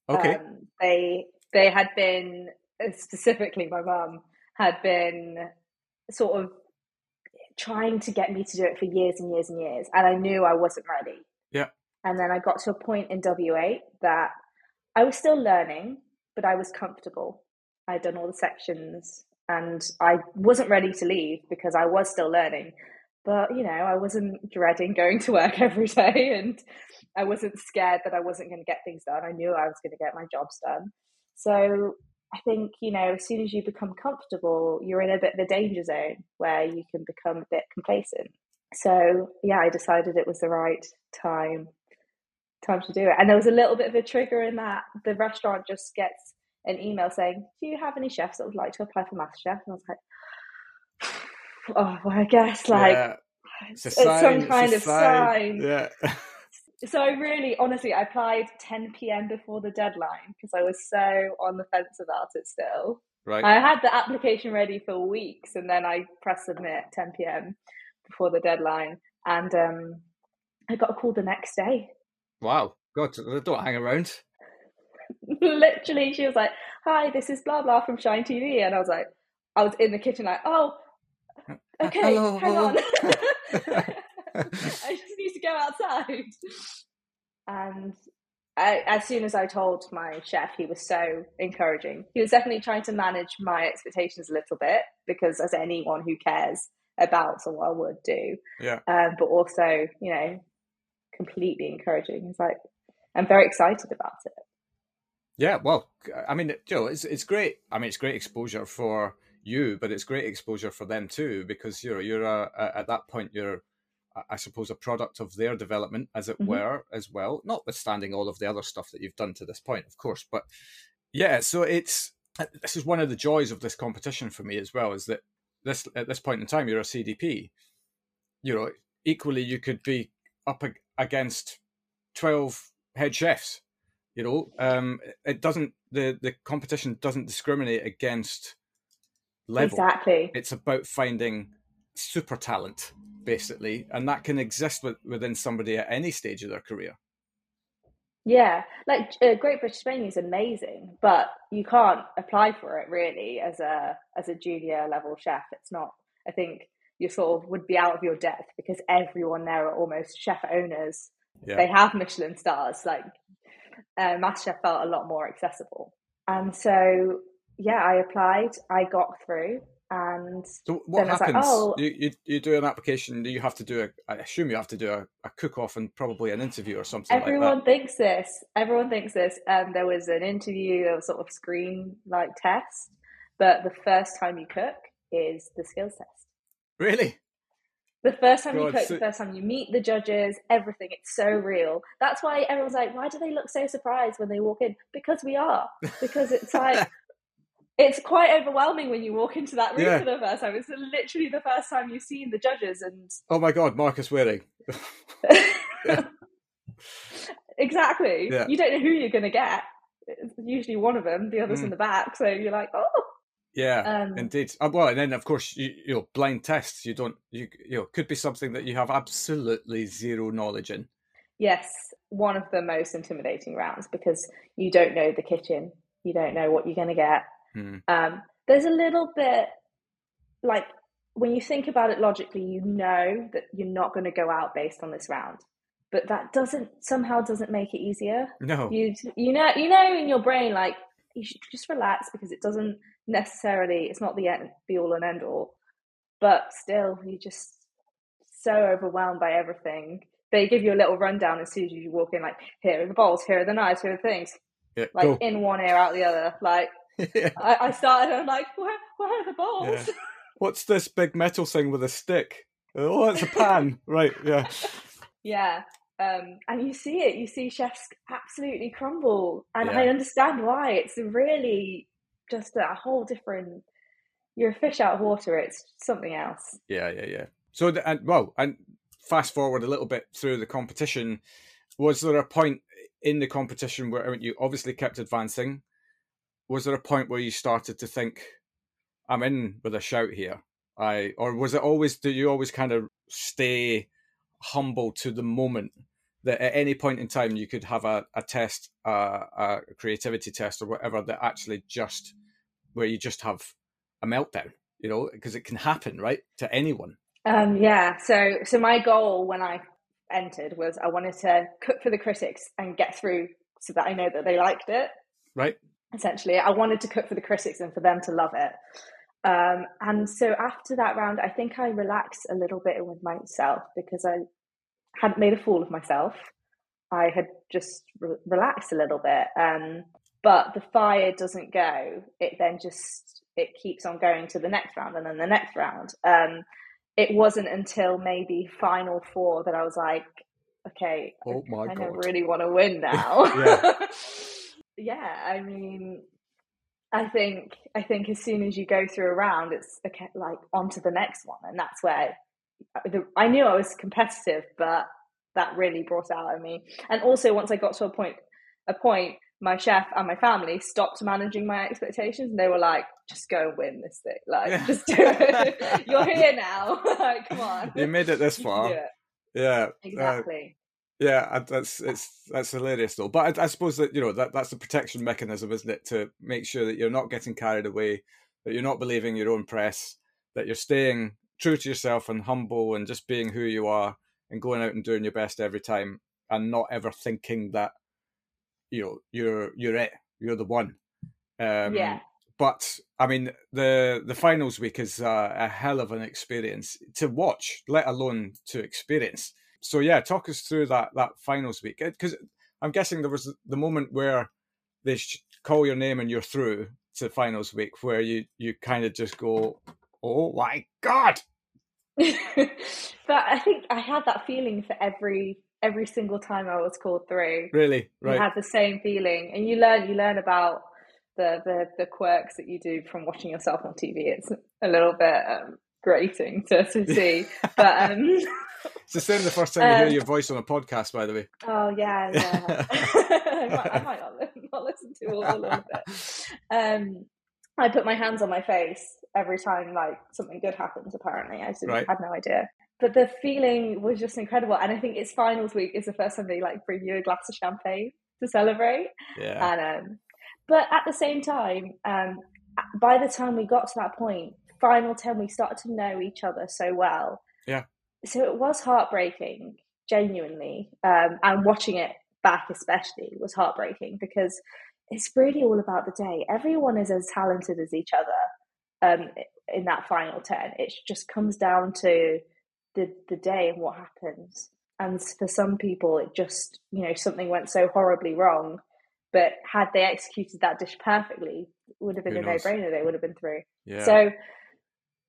Okay.
Um, they they had been specifically my mum had been sort of trying to get me to do it for years and years and years, and I knew I wasn't ready.
Yeah.
And then I got to a point in W8 that I was still learning, but I was comfortable. I'd done all the sections and I wasn't ready to leave because I was still learning. But you know, I wasn't dreading going to work every day, and I wasn't scared that I wasn't going to get things done. I knew I was going to get my jobs done. So I think you know, as soon as you become comfortable, you're in a bit of a danger zone where you can become a bit complacent. So yeah, I decided it was the right time time to do it. And there was a little bit of a trigger in that the restaurant just gets an email saying, "Do you have any chefs that would like to apply for MasterChef?" And I was like, "Oh, well, I guess like yeah. it's,
it's sign,
some kind of sign."
Yeah.
So I really, honestly, I applied 10 p.m. before the deadline because I was so on the fence about it still.
Right.
I had the application ready for weeks and then I pressed submit 10 p.m. before the deadline. And um, I got a call the next day.
Wow. God, don't hang around.
Literally, she was like, Hi, this is blah blah from Shine TV. And I was like, I was in the kitchen, like, Oh, okay,
Hello,
hang on. I just go outside. And I, as soon as I told my chef, he was so encouraging. He was definitely trying to manage my expectations a little bit because, as anyone who cares about someone would do,
Yeah.
um, but also, you know, completely encouraging. He's like, I'm very excited about it.
Yeah, well, I mean, Joe, it's it's great. I mean, it's great exposure for you, but it's great exposure for them too because you're you're a, a, at that point you're, I suppose, a product of their development, as it
Mhm.
were, as well. Notwithstanding all of the other stuff that you've done to this point, of course, but yeah. So it's this is one of the joys of this competition for me as well is that this at this point in time you're a CDP. You know, equally you could be up against twelve head chefs you know um it doesn't the the competition doesn't discriminate against level
Exactly.
it's about finding super talent basically and that can exist with, within somebody at any stage of their career
Yeah, like uh, Great British Bake is amazing, but you can't apply for it really as a as a junior level chef. It's not. I think you sort of would be out of your depth because everyone there are almost chef owners.
yeah
They have Michelin stars. Like uh, MasterChef felt a lot more accessible, and so yeah, I applied. I got through, and
so what
I like,
happens
oh.
you, you you do an application you have to do a i assume you have to do a, a cook off and probably an interview or something
Everyone
like
thinks this. Everyone thinks this. Um, there was an interview, there was sort of screen like test, but the first time you cook is the skills test.
really
The first time you cook,
so-
the first time you meet the judges, everything. It's so real. That's why everyone's like, why do they look so surprised when they walk in? Because we are. Because it's like, it's quite overwhelming when you walk into that room
Yeah.
for the first time. It's literally the first time you've seen the judges and
oh my god marcus wareing
exactly.
Yeah.
You don't know who you're going to get. It's usually one of them, the other's
Mm.
in the back. So you're like, oh.
yeah
Um,
Indeed. Uh, well, and then of course you, you know blind tests. You don't you you know could be something that you have absolutely zero knowledge in.
yes, one of the most intimidating rounds because you don't know the kitchen. You don't know what you're going to get.
Hmm.
Um, there's a little bit like when you think about it logically, you know that you're not going to go out based on this round. But that doesn't somehow doesn't make it easier.
No.
you you know you know in your brain like you should just relax because it doesn't necessarily it's not the end be all and end all but still you just so overwhelmed by everything they give you a little rundown as soon as you walk in like here are the bowls here are the knives here are the things
Yeah,
like
go.
in one ear out the other like
Yeah.
I, I started and I'm like where, where are the bowls
Yeah. What's this big metal thing with a stick? Oh, it's a pan. right. Yeah.
Yeah. Um, and you see it, you see chefs absolutely crumble. And I understand why. It's really just a whole different, you're a fish out of water. It's something else.
Yeah. Yeah. Yeah. So the, and well, and fast forward a little bit through the competition. Was there a point in the competition where I mean, you obviously kept advancing? Was there a point where you started to think, "I'm in with a shout here"? I or was it always? Do you always kind of stay humble to the moment that at any point in time you could have a, a test, uh, a creativity test or whatever that actually just where you just have a meltdown, you know, because it can happen, right, to anyone.
Um, yeah. So, so my goal when I entered was I wanted to cook for the critics and get through so that I know that they liked it.
Right?
Essentially. I wanted to cook for the critics and for them to love it. Um, and so after that round, I think I relaxed a little bit with myself because I hadn't made a fool of myself. I had just re- relaxed a little bit. Um, but the fire doesn't go. It then just it keeps on going to the next round and then the next round. Um, it wasn't until maybe final four that I was like, okay,
Oh
I
god.
really want to win now.
Yeah.
I mean, I think I think as soon as you go through a round, it's okay, like on to the next one, and that's where the, I knew I was competitive, but that really brought out of me. And also once I got to a point a point, my chef and my family stopped managing my expectations and they were like, just go and win this thing. Like just do it. You're here now. like, come on.
You made it this far. Yeah. Yeah. Uh,
exactly.
Uh, yeah, that's it's that's hilarious though. But I, I, suppose that you know that that's the protection mechanism, isn't it, to make sure that you're not getting carried away, that you're not believing your own press, that you're staying true to yourself and humble and just being who you are and going out and doing your best every time and not ever thinking that you know you're you're it you're the one.
Um yeah
but i mean the the finals week is a, a hell of an experience to watch let alone to experience so yeah talk us through that that finals week because i'm guessing there was the moment where they call your name and you're through to finals week where you you kind of just go oh my god
but I think I had that feeling for every every single time I was called through.
Really, right?
You had the same feeling, and you learn you learn about the the the quirks that you do from watching yourself on TV. It's a little bit um, grating to to see, but um,
it's the same the first time you hear um, your voice on a podcast. By the way.
Oh yeah, yeah. I, might, I might not, not listen to all, all of it. Um, I put my hands on my face every time like something good happens. Apparently, I right. had no idea. But the feeling was just incredible, and I think it's finals week is the first time they like bring you a glass of champagne to celebrate.
Yeah.
And um, but at the same time, um, by the time we got to that point, final ten, we started to know each other so well.
Yeah.
So it was heartbreaking, genuinely, um, and watching it back especially was heartbreaking because it's really all about the day. Everyone is as talented as each other um, in that final 10. It just comes down to the, the day and what happens. And for some people, it just, you know, something went so horribly wrong. But had they executed that dish perfectly, it would have been Who a no brainer. They would have been through.
Yeah.
So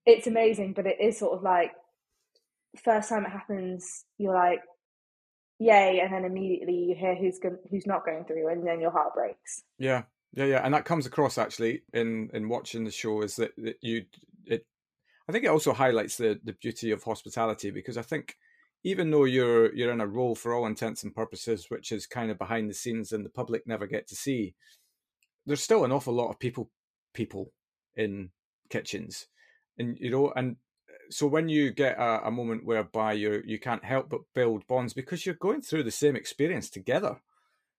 it's amazing, but it is sort of like, first time it happens, you're like, yay, and then immediately you hear who's going, who's not going through, and then your heart breaks.
Yeah, yeah, yeah, and that comes across actually in in watching the show is that, that you it. I think it also highlights the the beauty of hospitality because I think even though you're you're in a role for all intents and purposes, which is kind of behind the scenes and the public never get to see, there's still an awful lot of people people in kitchens, and you know, and so when you get a, a, moment whereby you you can't help but build bonds because you're going through the same experience together,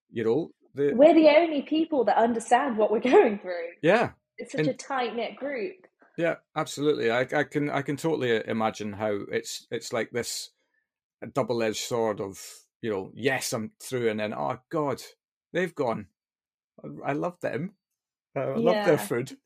you know,
the, we're the only people that understand what we're going through.
Yeah,
it's such and, a tight knit group.
Yeah, absolutely. I, I can I can totally uh, imagine how it's it's like this double edged sword of you know yes I'm through and then oh god they've gone. I, I love them. I yeah. love their food.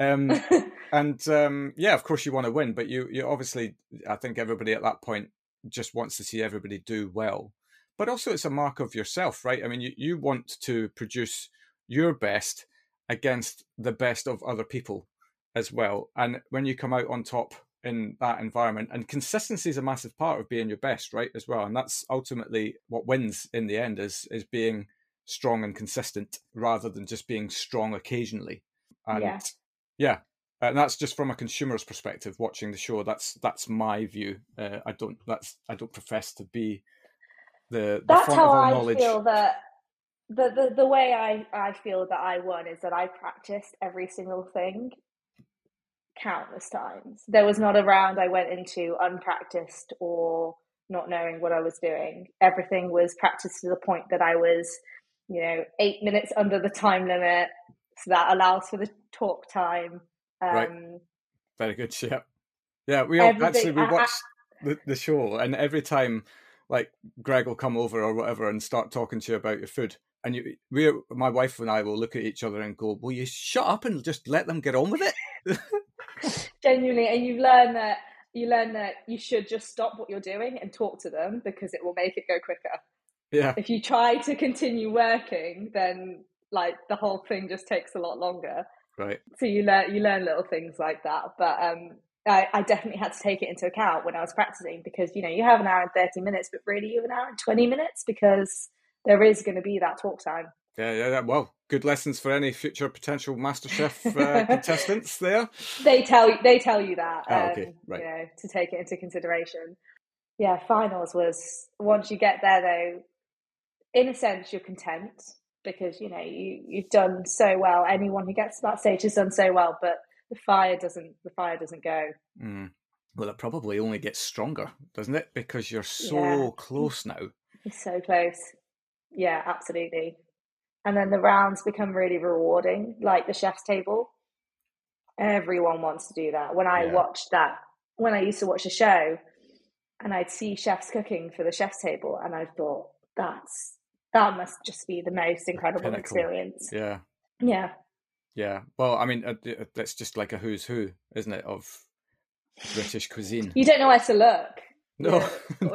Um, and um, yeah, of course you want to win, but you you obviously I think everybody at that point just wants to see everybody do well. But also it's a mark of yourself, right? I mean, you, you want to produce your best against the best of other people as well. And when you come out on top in that environment, and consistency is a massive part of being your best, right? As well. And that's ultimately what wins in the end is is being strong and consistent rather than just being strong occasionally. And yeah yeah, and that's just from a consumer's perspective watching the show. That's that's my view. Uh, I don't that's I don't profess to be the, the
that's how I
knowledge.
feel that the, the the way I I feel that I won is that I practiced every single thing countless times. There was not a round I went into unpracticed or not knowing what I was doing. Everything was practiced to the point that I was, you know, eight minutes under the time limit, so that allows for the talk time. Um, right.
Very good. Yeah. Yeah. We all, actually we watched I, the, the show, and every time like Greg will come over or whatever and start talking to you about your food. And you, we, my wife and I will look at each other and go, "Will you shut up and just let them get on with it?"
Genuinely, and you learn that you learn that you should just stop what you're doing and talk to them because it will make it go quicker.
Yeah.
If you try to continue working, then like the whole thing just takes a lot longer.
Right.
So you learn you learn little things like that. But um I, I definitely had to take it into account when I was practicing because you know you have an hour and thirty minutes, but really you have an hour and twenty minutes because there is going to be that talk time.
Yeah, yeah, yeah. Well, good lessons for any future potential MasterChef uh, contestants. There,
they tell they tell you that.
Oh, okay,
um,
right.
You know, to take it into consideration. yeah, finals was once you get there though, in a sense you're content because you know you you've done so well. Anyone who gets to that stage has done so well, but the fire doesn't the fire doesn't go.
Mm. Well, it probably only gets stronger, doesn't it? Because you're so yeah. close now.
It's so close. Yeah, absolutely. And then the rounds become really rewarding, like the chef's table. Everyone wants to do that. When I yeah. watched that, when I used to watch the show, and I'd see chefs cooking for the chef's table, and I thought that's that must just be the most incredible Pinnacle. experience.
Yeah,
yeah,
yeah. Well, I mean, uh, uh, that's just like a who's who, isn't it, of British cuisine?
You don't know where to look.
No,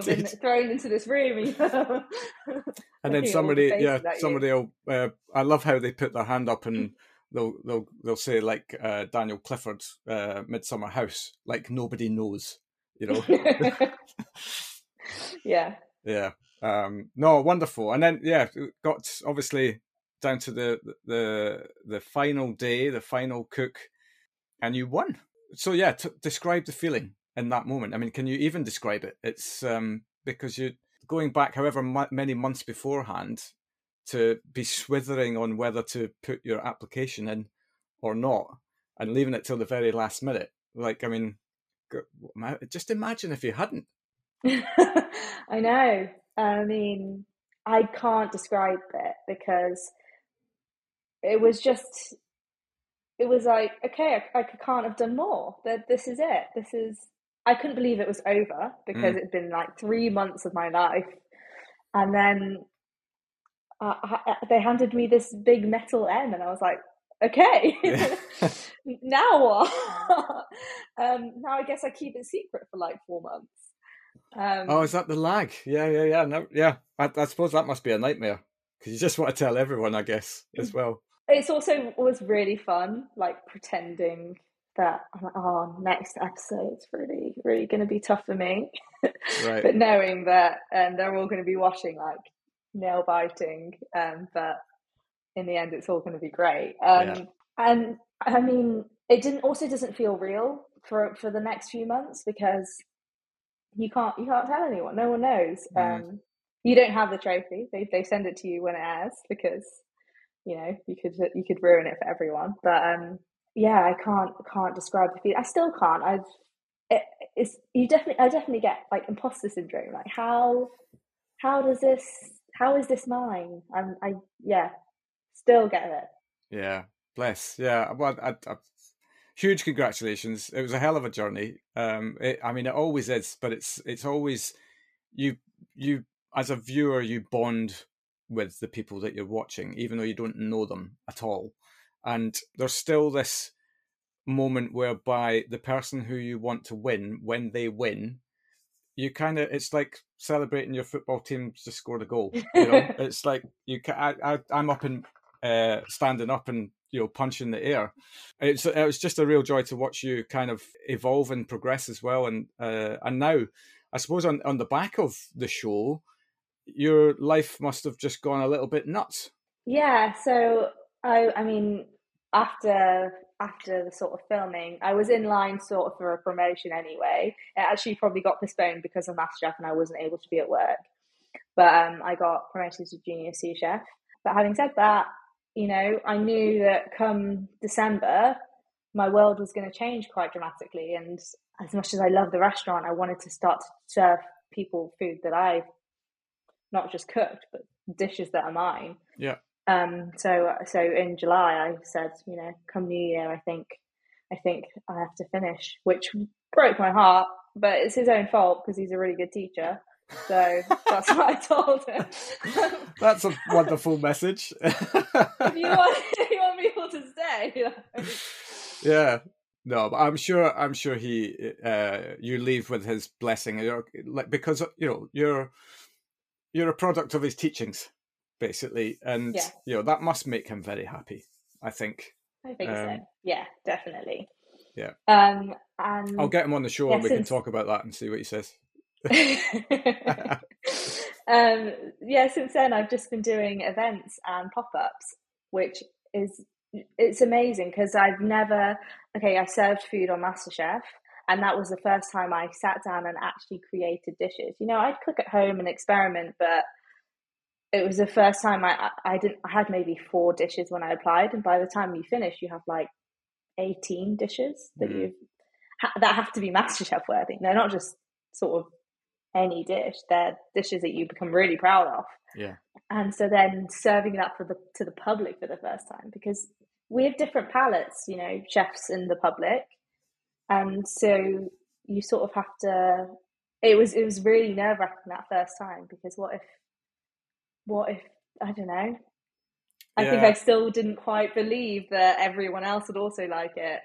been thrown into this room,
and then somebody, yeah, somebody will. Uh, I love how they put their hand up and they'll they'll they'll say like uh, Daniel Clifford's uh, Midsummer House, like nobody knows you know.
yeah.
Yeah. Um, no, wonderful. And then yeah, got obviously down to the the the final day, the final cook, and you won. So yeah, t- describe the feeling in that moment. I mean, can you even describe it? It's um, because you're going back however many months beforehand to be swithering on whether to put your application in or not, and leaving it till the very last minute. Like, I mean, just imagine if you hadn't.
I know. I mean, I can't describe it because it was just, it was like, okay, I, I can't have done more. That this is it. This is. I couldn't believe it was over because mm. it'd been like three months of my life, and then uh, they handed me this big metal M, and I was like, okay, now what? um, now I guess I keep it secret for like four months. Um,
oh, is that the lag? Yeah, yeah, yeah. No, yeah. I, I suppose that must be a nightmare because you just want to tell everyone, I guess, as well.
It's also was really fun, like pretending that like, oh, next episode's really, really going to be tough for me. Right. but knowing that um, they're all going to be watching like nail biting, um, but in the end, it's all going to be great. Um, yeah. And I mean, it didn't also doesn't feel real for for the next few months because you can't you can't tell anyone. No one knows. Um, you don't have the trophy. They they send it to you when it airs because you know you could you could ruin it for everyone. But um, yeah, I can't can't describe the feeling. I still can't. I've it, it's you definitely I definitely get like imposter syndrome. Like how how does this how is this mine? I yeah still get it.
Yeah, bless. Yeah, well, I, I, huge congratulations. It was a hell of a journey. Um, it, I mean, it always is, but it's it's always you you as a viewer you bond with the people that you're watching, even though you don't know them at all. And there's still this moment whereby the person who you want to win, when they win, you kind of it's like celebrating your football team just scored a goal. You know, it's like you. I, I I'm up and uh, standing up and you know punching the air. It's it was just a real joy to watch you kind of evolve and progress as well. And uh, and now, I suppose on on the back of the show, your life must have just gone a little bit nuts.
Yeah. So I I mean after after the sort of filming, I was in line sort of for a promotion anyway. It actually probably got postponed because of MasterChef and I wasn't able to be at work. But um, I got promoted to junior sous chef. But having said that, you know, I knew that come December, my world was going to change quite dramatically. And as much as I love the restaurant, I wanted to start to serve people food that I not just cooked, but dishes that are mine.
Yeah.
Um. So so in July, I said, you know, come New Year, I think, I think I have to finish, which broke my heart. But it's his own fault because he's a really good teacher. So that's what I told him.
that's a wonderful message.
if, you want, if you want people to stay. Know?
Yeah. No, but I'm sure. I'm sure he. Uh, you leave with his blessing, like because you know you're you're a product of his teachings, basically, and yeah. you know that must make him very happy. I think.
I think um, so. Yeah, definitely.
Yeah.
Um, and
I'll get him on the show yeah, and we since... can talk about that and see what he says.
um, yeah, since then I've just been doing events and pop ups, which is it's amazing because I've never okay I served food on MasterChef and that was the first time I sat down and actually created dishes. You know, I'd cook at home and experiment, but it was the first time I I didn't I had maybe four dishes when I applied, and by the time you finish, you have like eighteen dishes that mm. you that have to be MasterChef worthy. They're not just sort of any dish; they're dishes that you become really proud of.
Yeah.
And so then serving that for the to the public for the first time because we have different palates, you know, chefs and the public, and so you sort of have to. It was it was really nerve wracking that first time because what if what if I don't know? I yeah. think I still didn't quite believe that everyone else would also like it.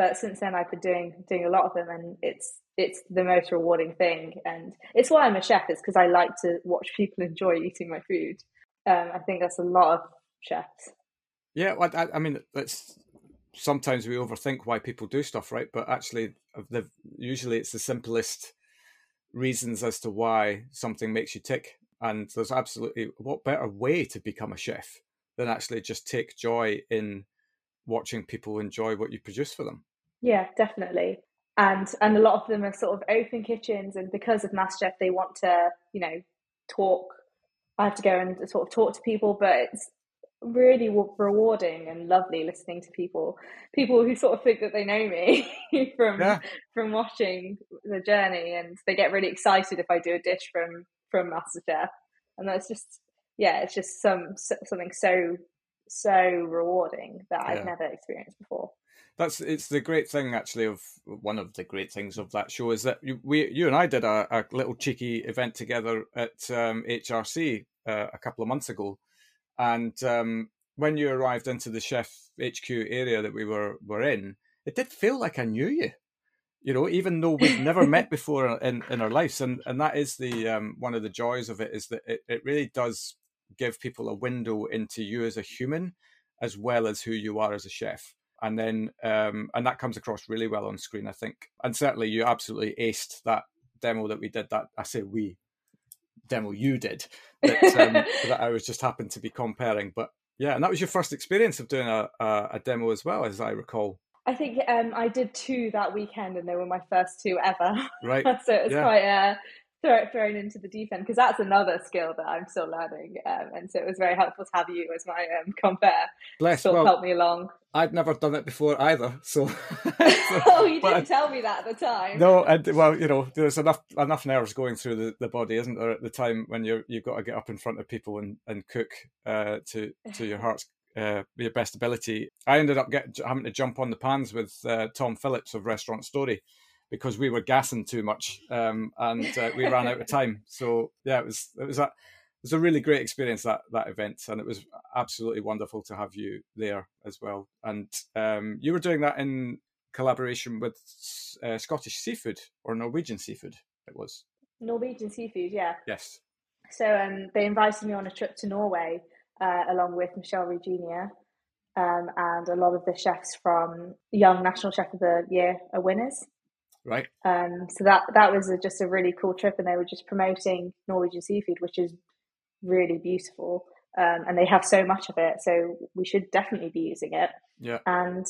But since then, I've been doing doing a lot of them, and it's it's the most rewarding thing, and it's why I'm a chef. Is because I like to watch people enjoy eating my food. Um, I think that's a lot of chefs.
Yeah, well, I, I mean, it's sometimes we overthink why people do stuff, right? But actually, the usually it's the simplest reasons as to why something makes you tick and there's absolutely what better way to become a chef than actually just take joy in watching people enjoy what you produce for them.
Yeah, definitely. And and a lot of them are sort of open kitchens, and because of MasterChef, they want to, you know, talk. I have to go and sort of talk to people, but it's really rewarding and lovely listening to people people who sort of think that they know me from yeah. from watching the journey and they get really excited if i do a dish from from MasterChef, and that's just yeah, it's just some something so so rewarding that yeah. I've never experienced before.
That's it's the great thing actually of one of the great things of that show is that you, we you and I did a, a little cheeky event together at um, HRC uh, a couple of months ago, and um, when you arrived into the chef HQ area that we were were in, it did feel like I knew you you know, even though we've never met before in, in our lives, and and that is the um, one of the joys of it is that it, it really does give people a window into you as a human, as well as who you are as a chef, and then um, and that comes across really well on screen, I think, and certainly you absolutely aced that demo that we did. That I say we demo you did that um, that I was just happened to be comparing, but yeah, and that was your first experience of doing a, a, a demo as well, as I recall.
I think um, I did two that weekend, and they were my first two ever.
Right.
so it was yeah. quite uh, throw, thrown into the deep end because that's another skill that I'm still learning, um, and so it was very helpful to have you as my um, compare.
Bless.
Sort
well,
help me along.
I'd never done it before either, so. so
oh, you didn't I, tell me that at the time.
No, and well, you know, there's enough enough nerves going through the, the body, isn't there, at the time when you're you've got to get up in front of people and and cook uh, to to your heart's uh, your best ability. I ended up get, having to jump on the pans with uh, Tom Phillips of Restaurant Story because we were gassing too much um, and uh, we ran out of time. So yeah, it was it was a it was a really great experience that that event, and it was absolutely wonderful to have you there as well. And um, you were doing that in collaboration with uh, Scottish seafood or Norwegian seafood. It was
Norwegian seafood, yeah.
Yes.
So um, they invited me on a trip to Norway uh, along with Michelle Regina. Um, and a lot of the chefs from Young National Chef of the Year are winners.
Right.
Um, so that that was a, just a really cool trip, and they were just promoting Norwegian seafood, which is really beautiful. Um, and they have so much of it, so we should definitely be using it.
Yeah.
And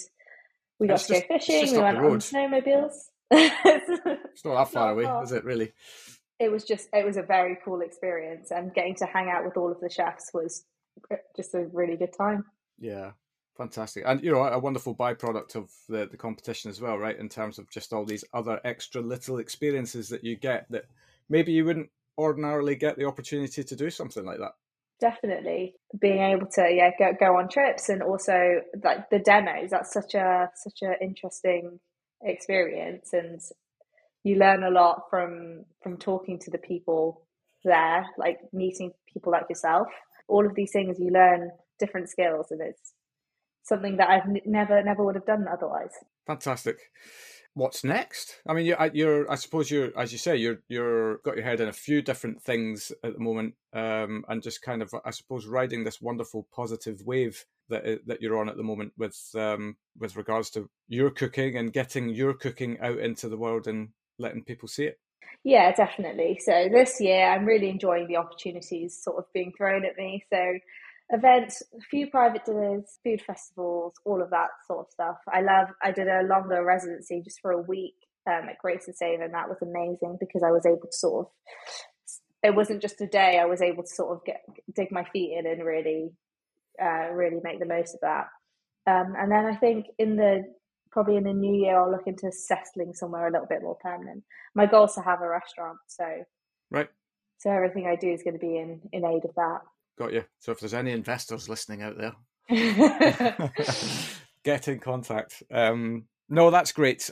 we got to go fishing. We went on snowmobiles. it's
not that far away, far. is it? Really?
It was just it was a very cool experience, and getting to hang out with all of the chefs was just a really good time.
Yeah, fantastic, and you know a wonderful byproduct of the the competition as well, right? In terms of just all these other extra little experiences that you get that maybe you wouldn't ordinarily get the opportunity to do something like that.
Definitely being able to yeah go go on trips and also like the demos. That's such a such an interesting experience and you learn a lot from from talking to the people there like meeting people like yourself all of these things you learn different skills and it's something that I've n- never never would have done otherwise.
Fantastic. What's next? I mean, you're, you're, I suppose you're, as you say, you're, you're got your head in a few different things at the moment, um, and just kind of, I suppose, riding this wonderful positive wave that uh, that you're on at the moment with, um, with regards to your cooking and getting your cooking out into the world and letting people see it.
Yeah, definitely. So this year, I'm really enjoying the opportunities sort of being thrown at me. So events, a few private dinners, food festivals, all of that sort of stuff. I love. I did a longer residency just for a week um, at Grace and Savour, and that was amazing because I was able to sort of. It wasn't just a day. I was able to sort of get dig my feet in and really, uh, really make the most of that. Um, and then I think in the probably in the new year, I'll look into settling somewhere a little bit more permanent. My goal is to have a restaurant, so
right.
So everything I do is going to be in in aid of that.
Got you. So if there's any investors listening out there, get in contact. Um, no, that's great.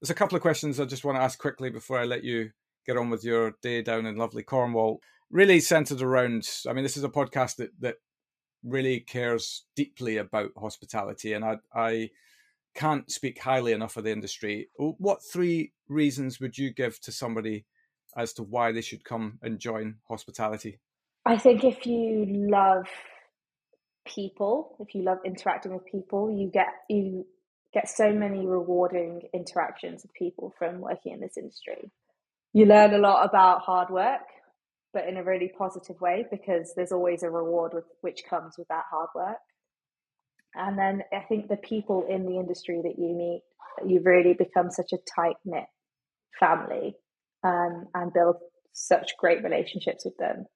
There's a couple of questions I just want to ask quickly before I let you get on with your day down in lovely Cornwall. Really centered around. I mean, this is a podcast that that really cares deeply about hospitality, and I I can't speak highly enough of the industry. What three reasons would you give to somebody as to why they should come and join hospitality?
I think if you love people, if you love interacting with people, you get you get so many rewarding interactions with people from working in this industry. You learn a lot about hard work, but in a really positive way because there's always a reward with, which comes with that hard work. And then I think the people in the industry that you meet, you really become such a tight knit family um, and build such great relationships with them.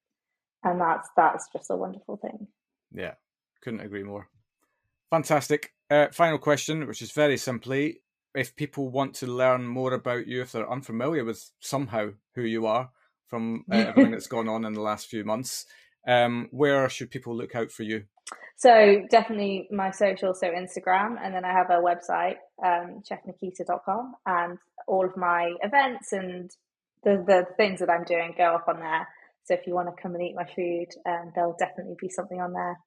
And that's that's just a wonderful thing.
Yeah, couldn't agree more. Fantastic. Uh, final question, which is very simply if people want to learn more about you, if they're unfamiliar with somehow who you are from uh, everything that's gone on in the last few months, um, where should people look out for you?
So definitely my social, so Instagram, and then I have a website, um, chefnikita.com, and all of my events and the the things that I'm doing go up on there. So if you want to come and eat my food, um, there'll definitely be something on there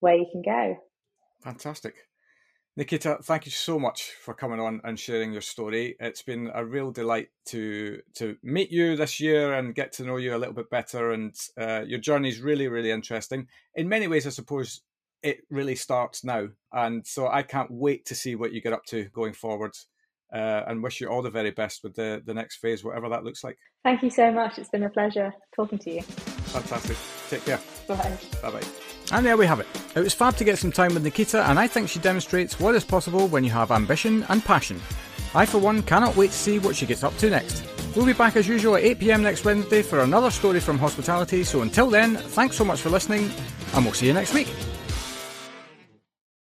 where you can go.
Fantastic. Nikita, thank you so much for coming on and sharing your story. It's been a real delight to to meet you this year and get to know you a little bit better. And uh, your journey is really, really interesting. In many ways, I suppose it really starts now, and so I can't wait to see what you get up to going forward. Uh, and wish you all the very best with the the next phase, whatever that looks like.
Thank you so much. It's been a pleasure talking to you.
Fantastic. Take care.
Bye.
Bye bye. And there we have it. It was fab to get some time with Nikita, and I think she demonstrates what is possible when you have ambition and passion. I, for one, cannot wait to see what she gets up to next. We'll be back as usual at 8pm next Wednesday for another story from hospitality, so until then, thanks so much for listening, and we'll see you next week.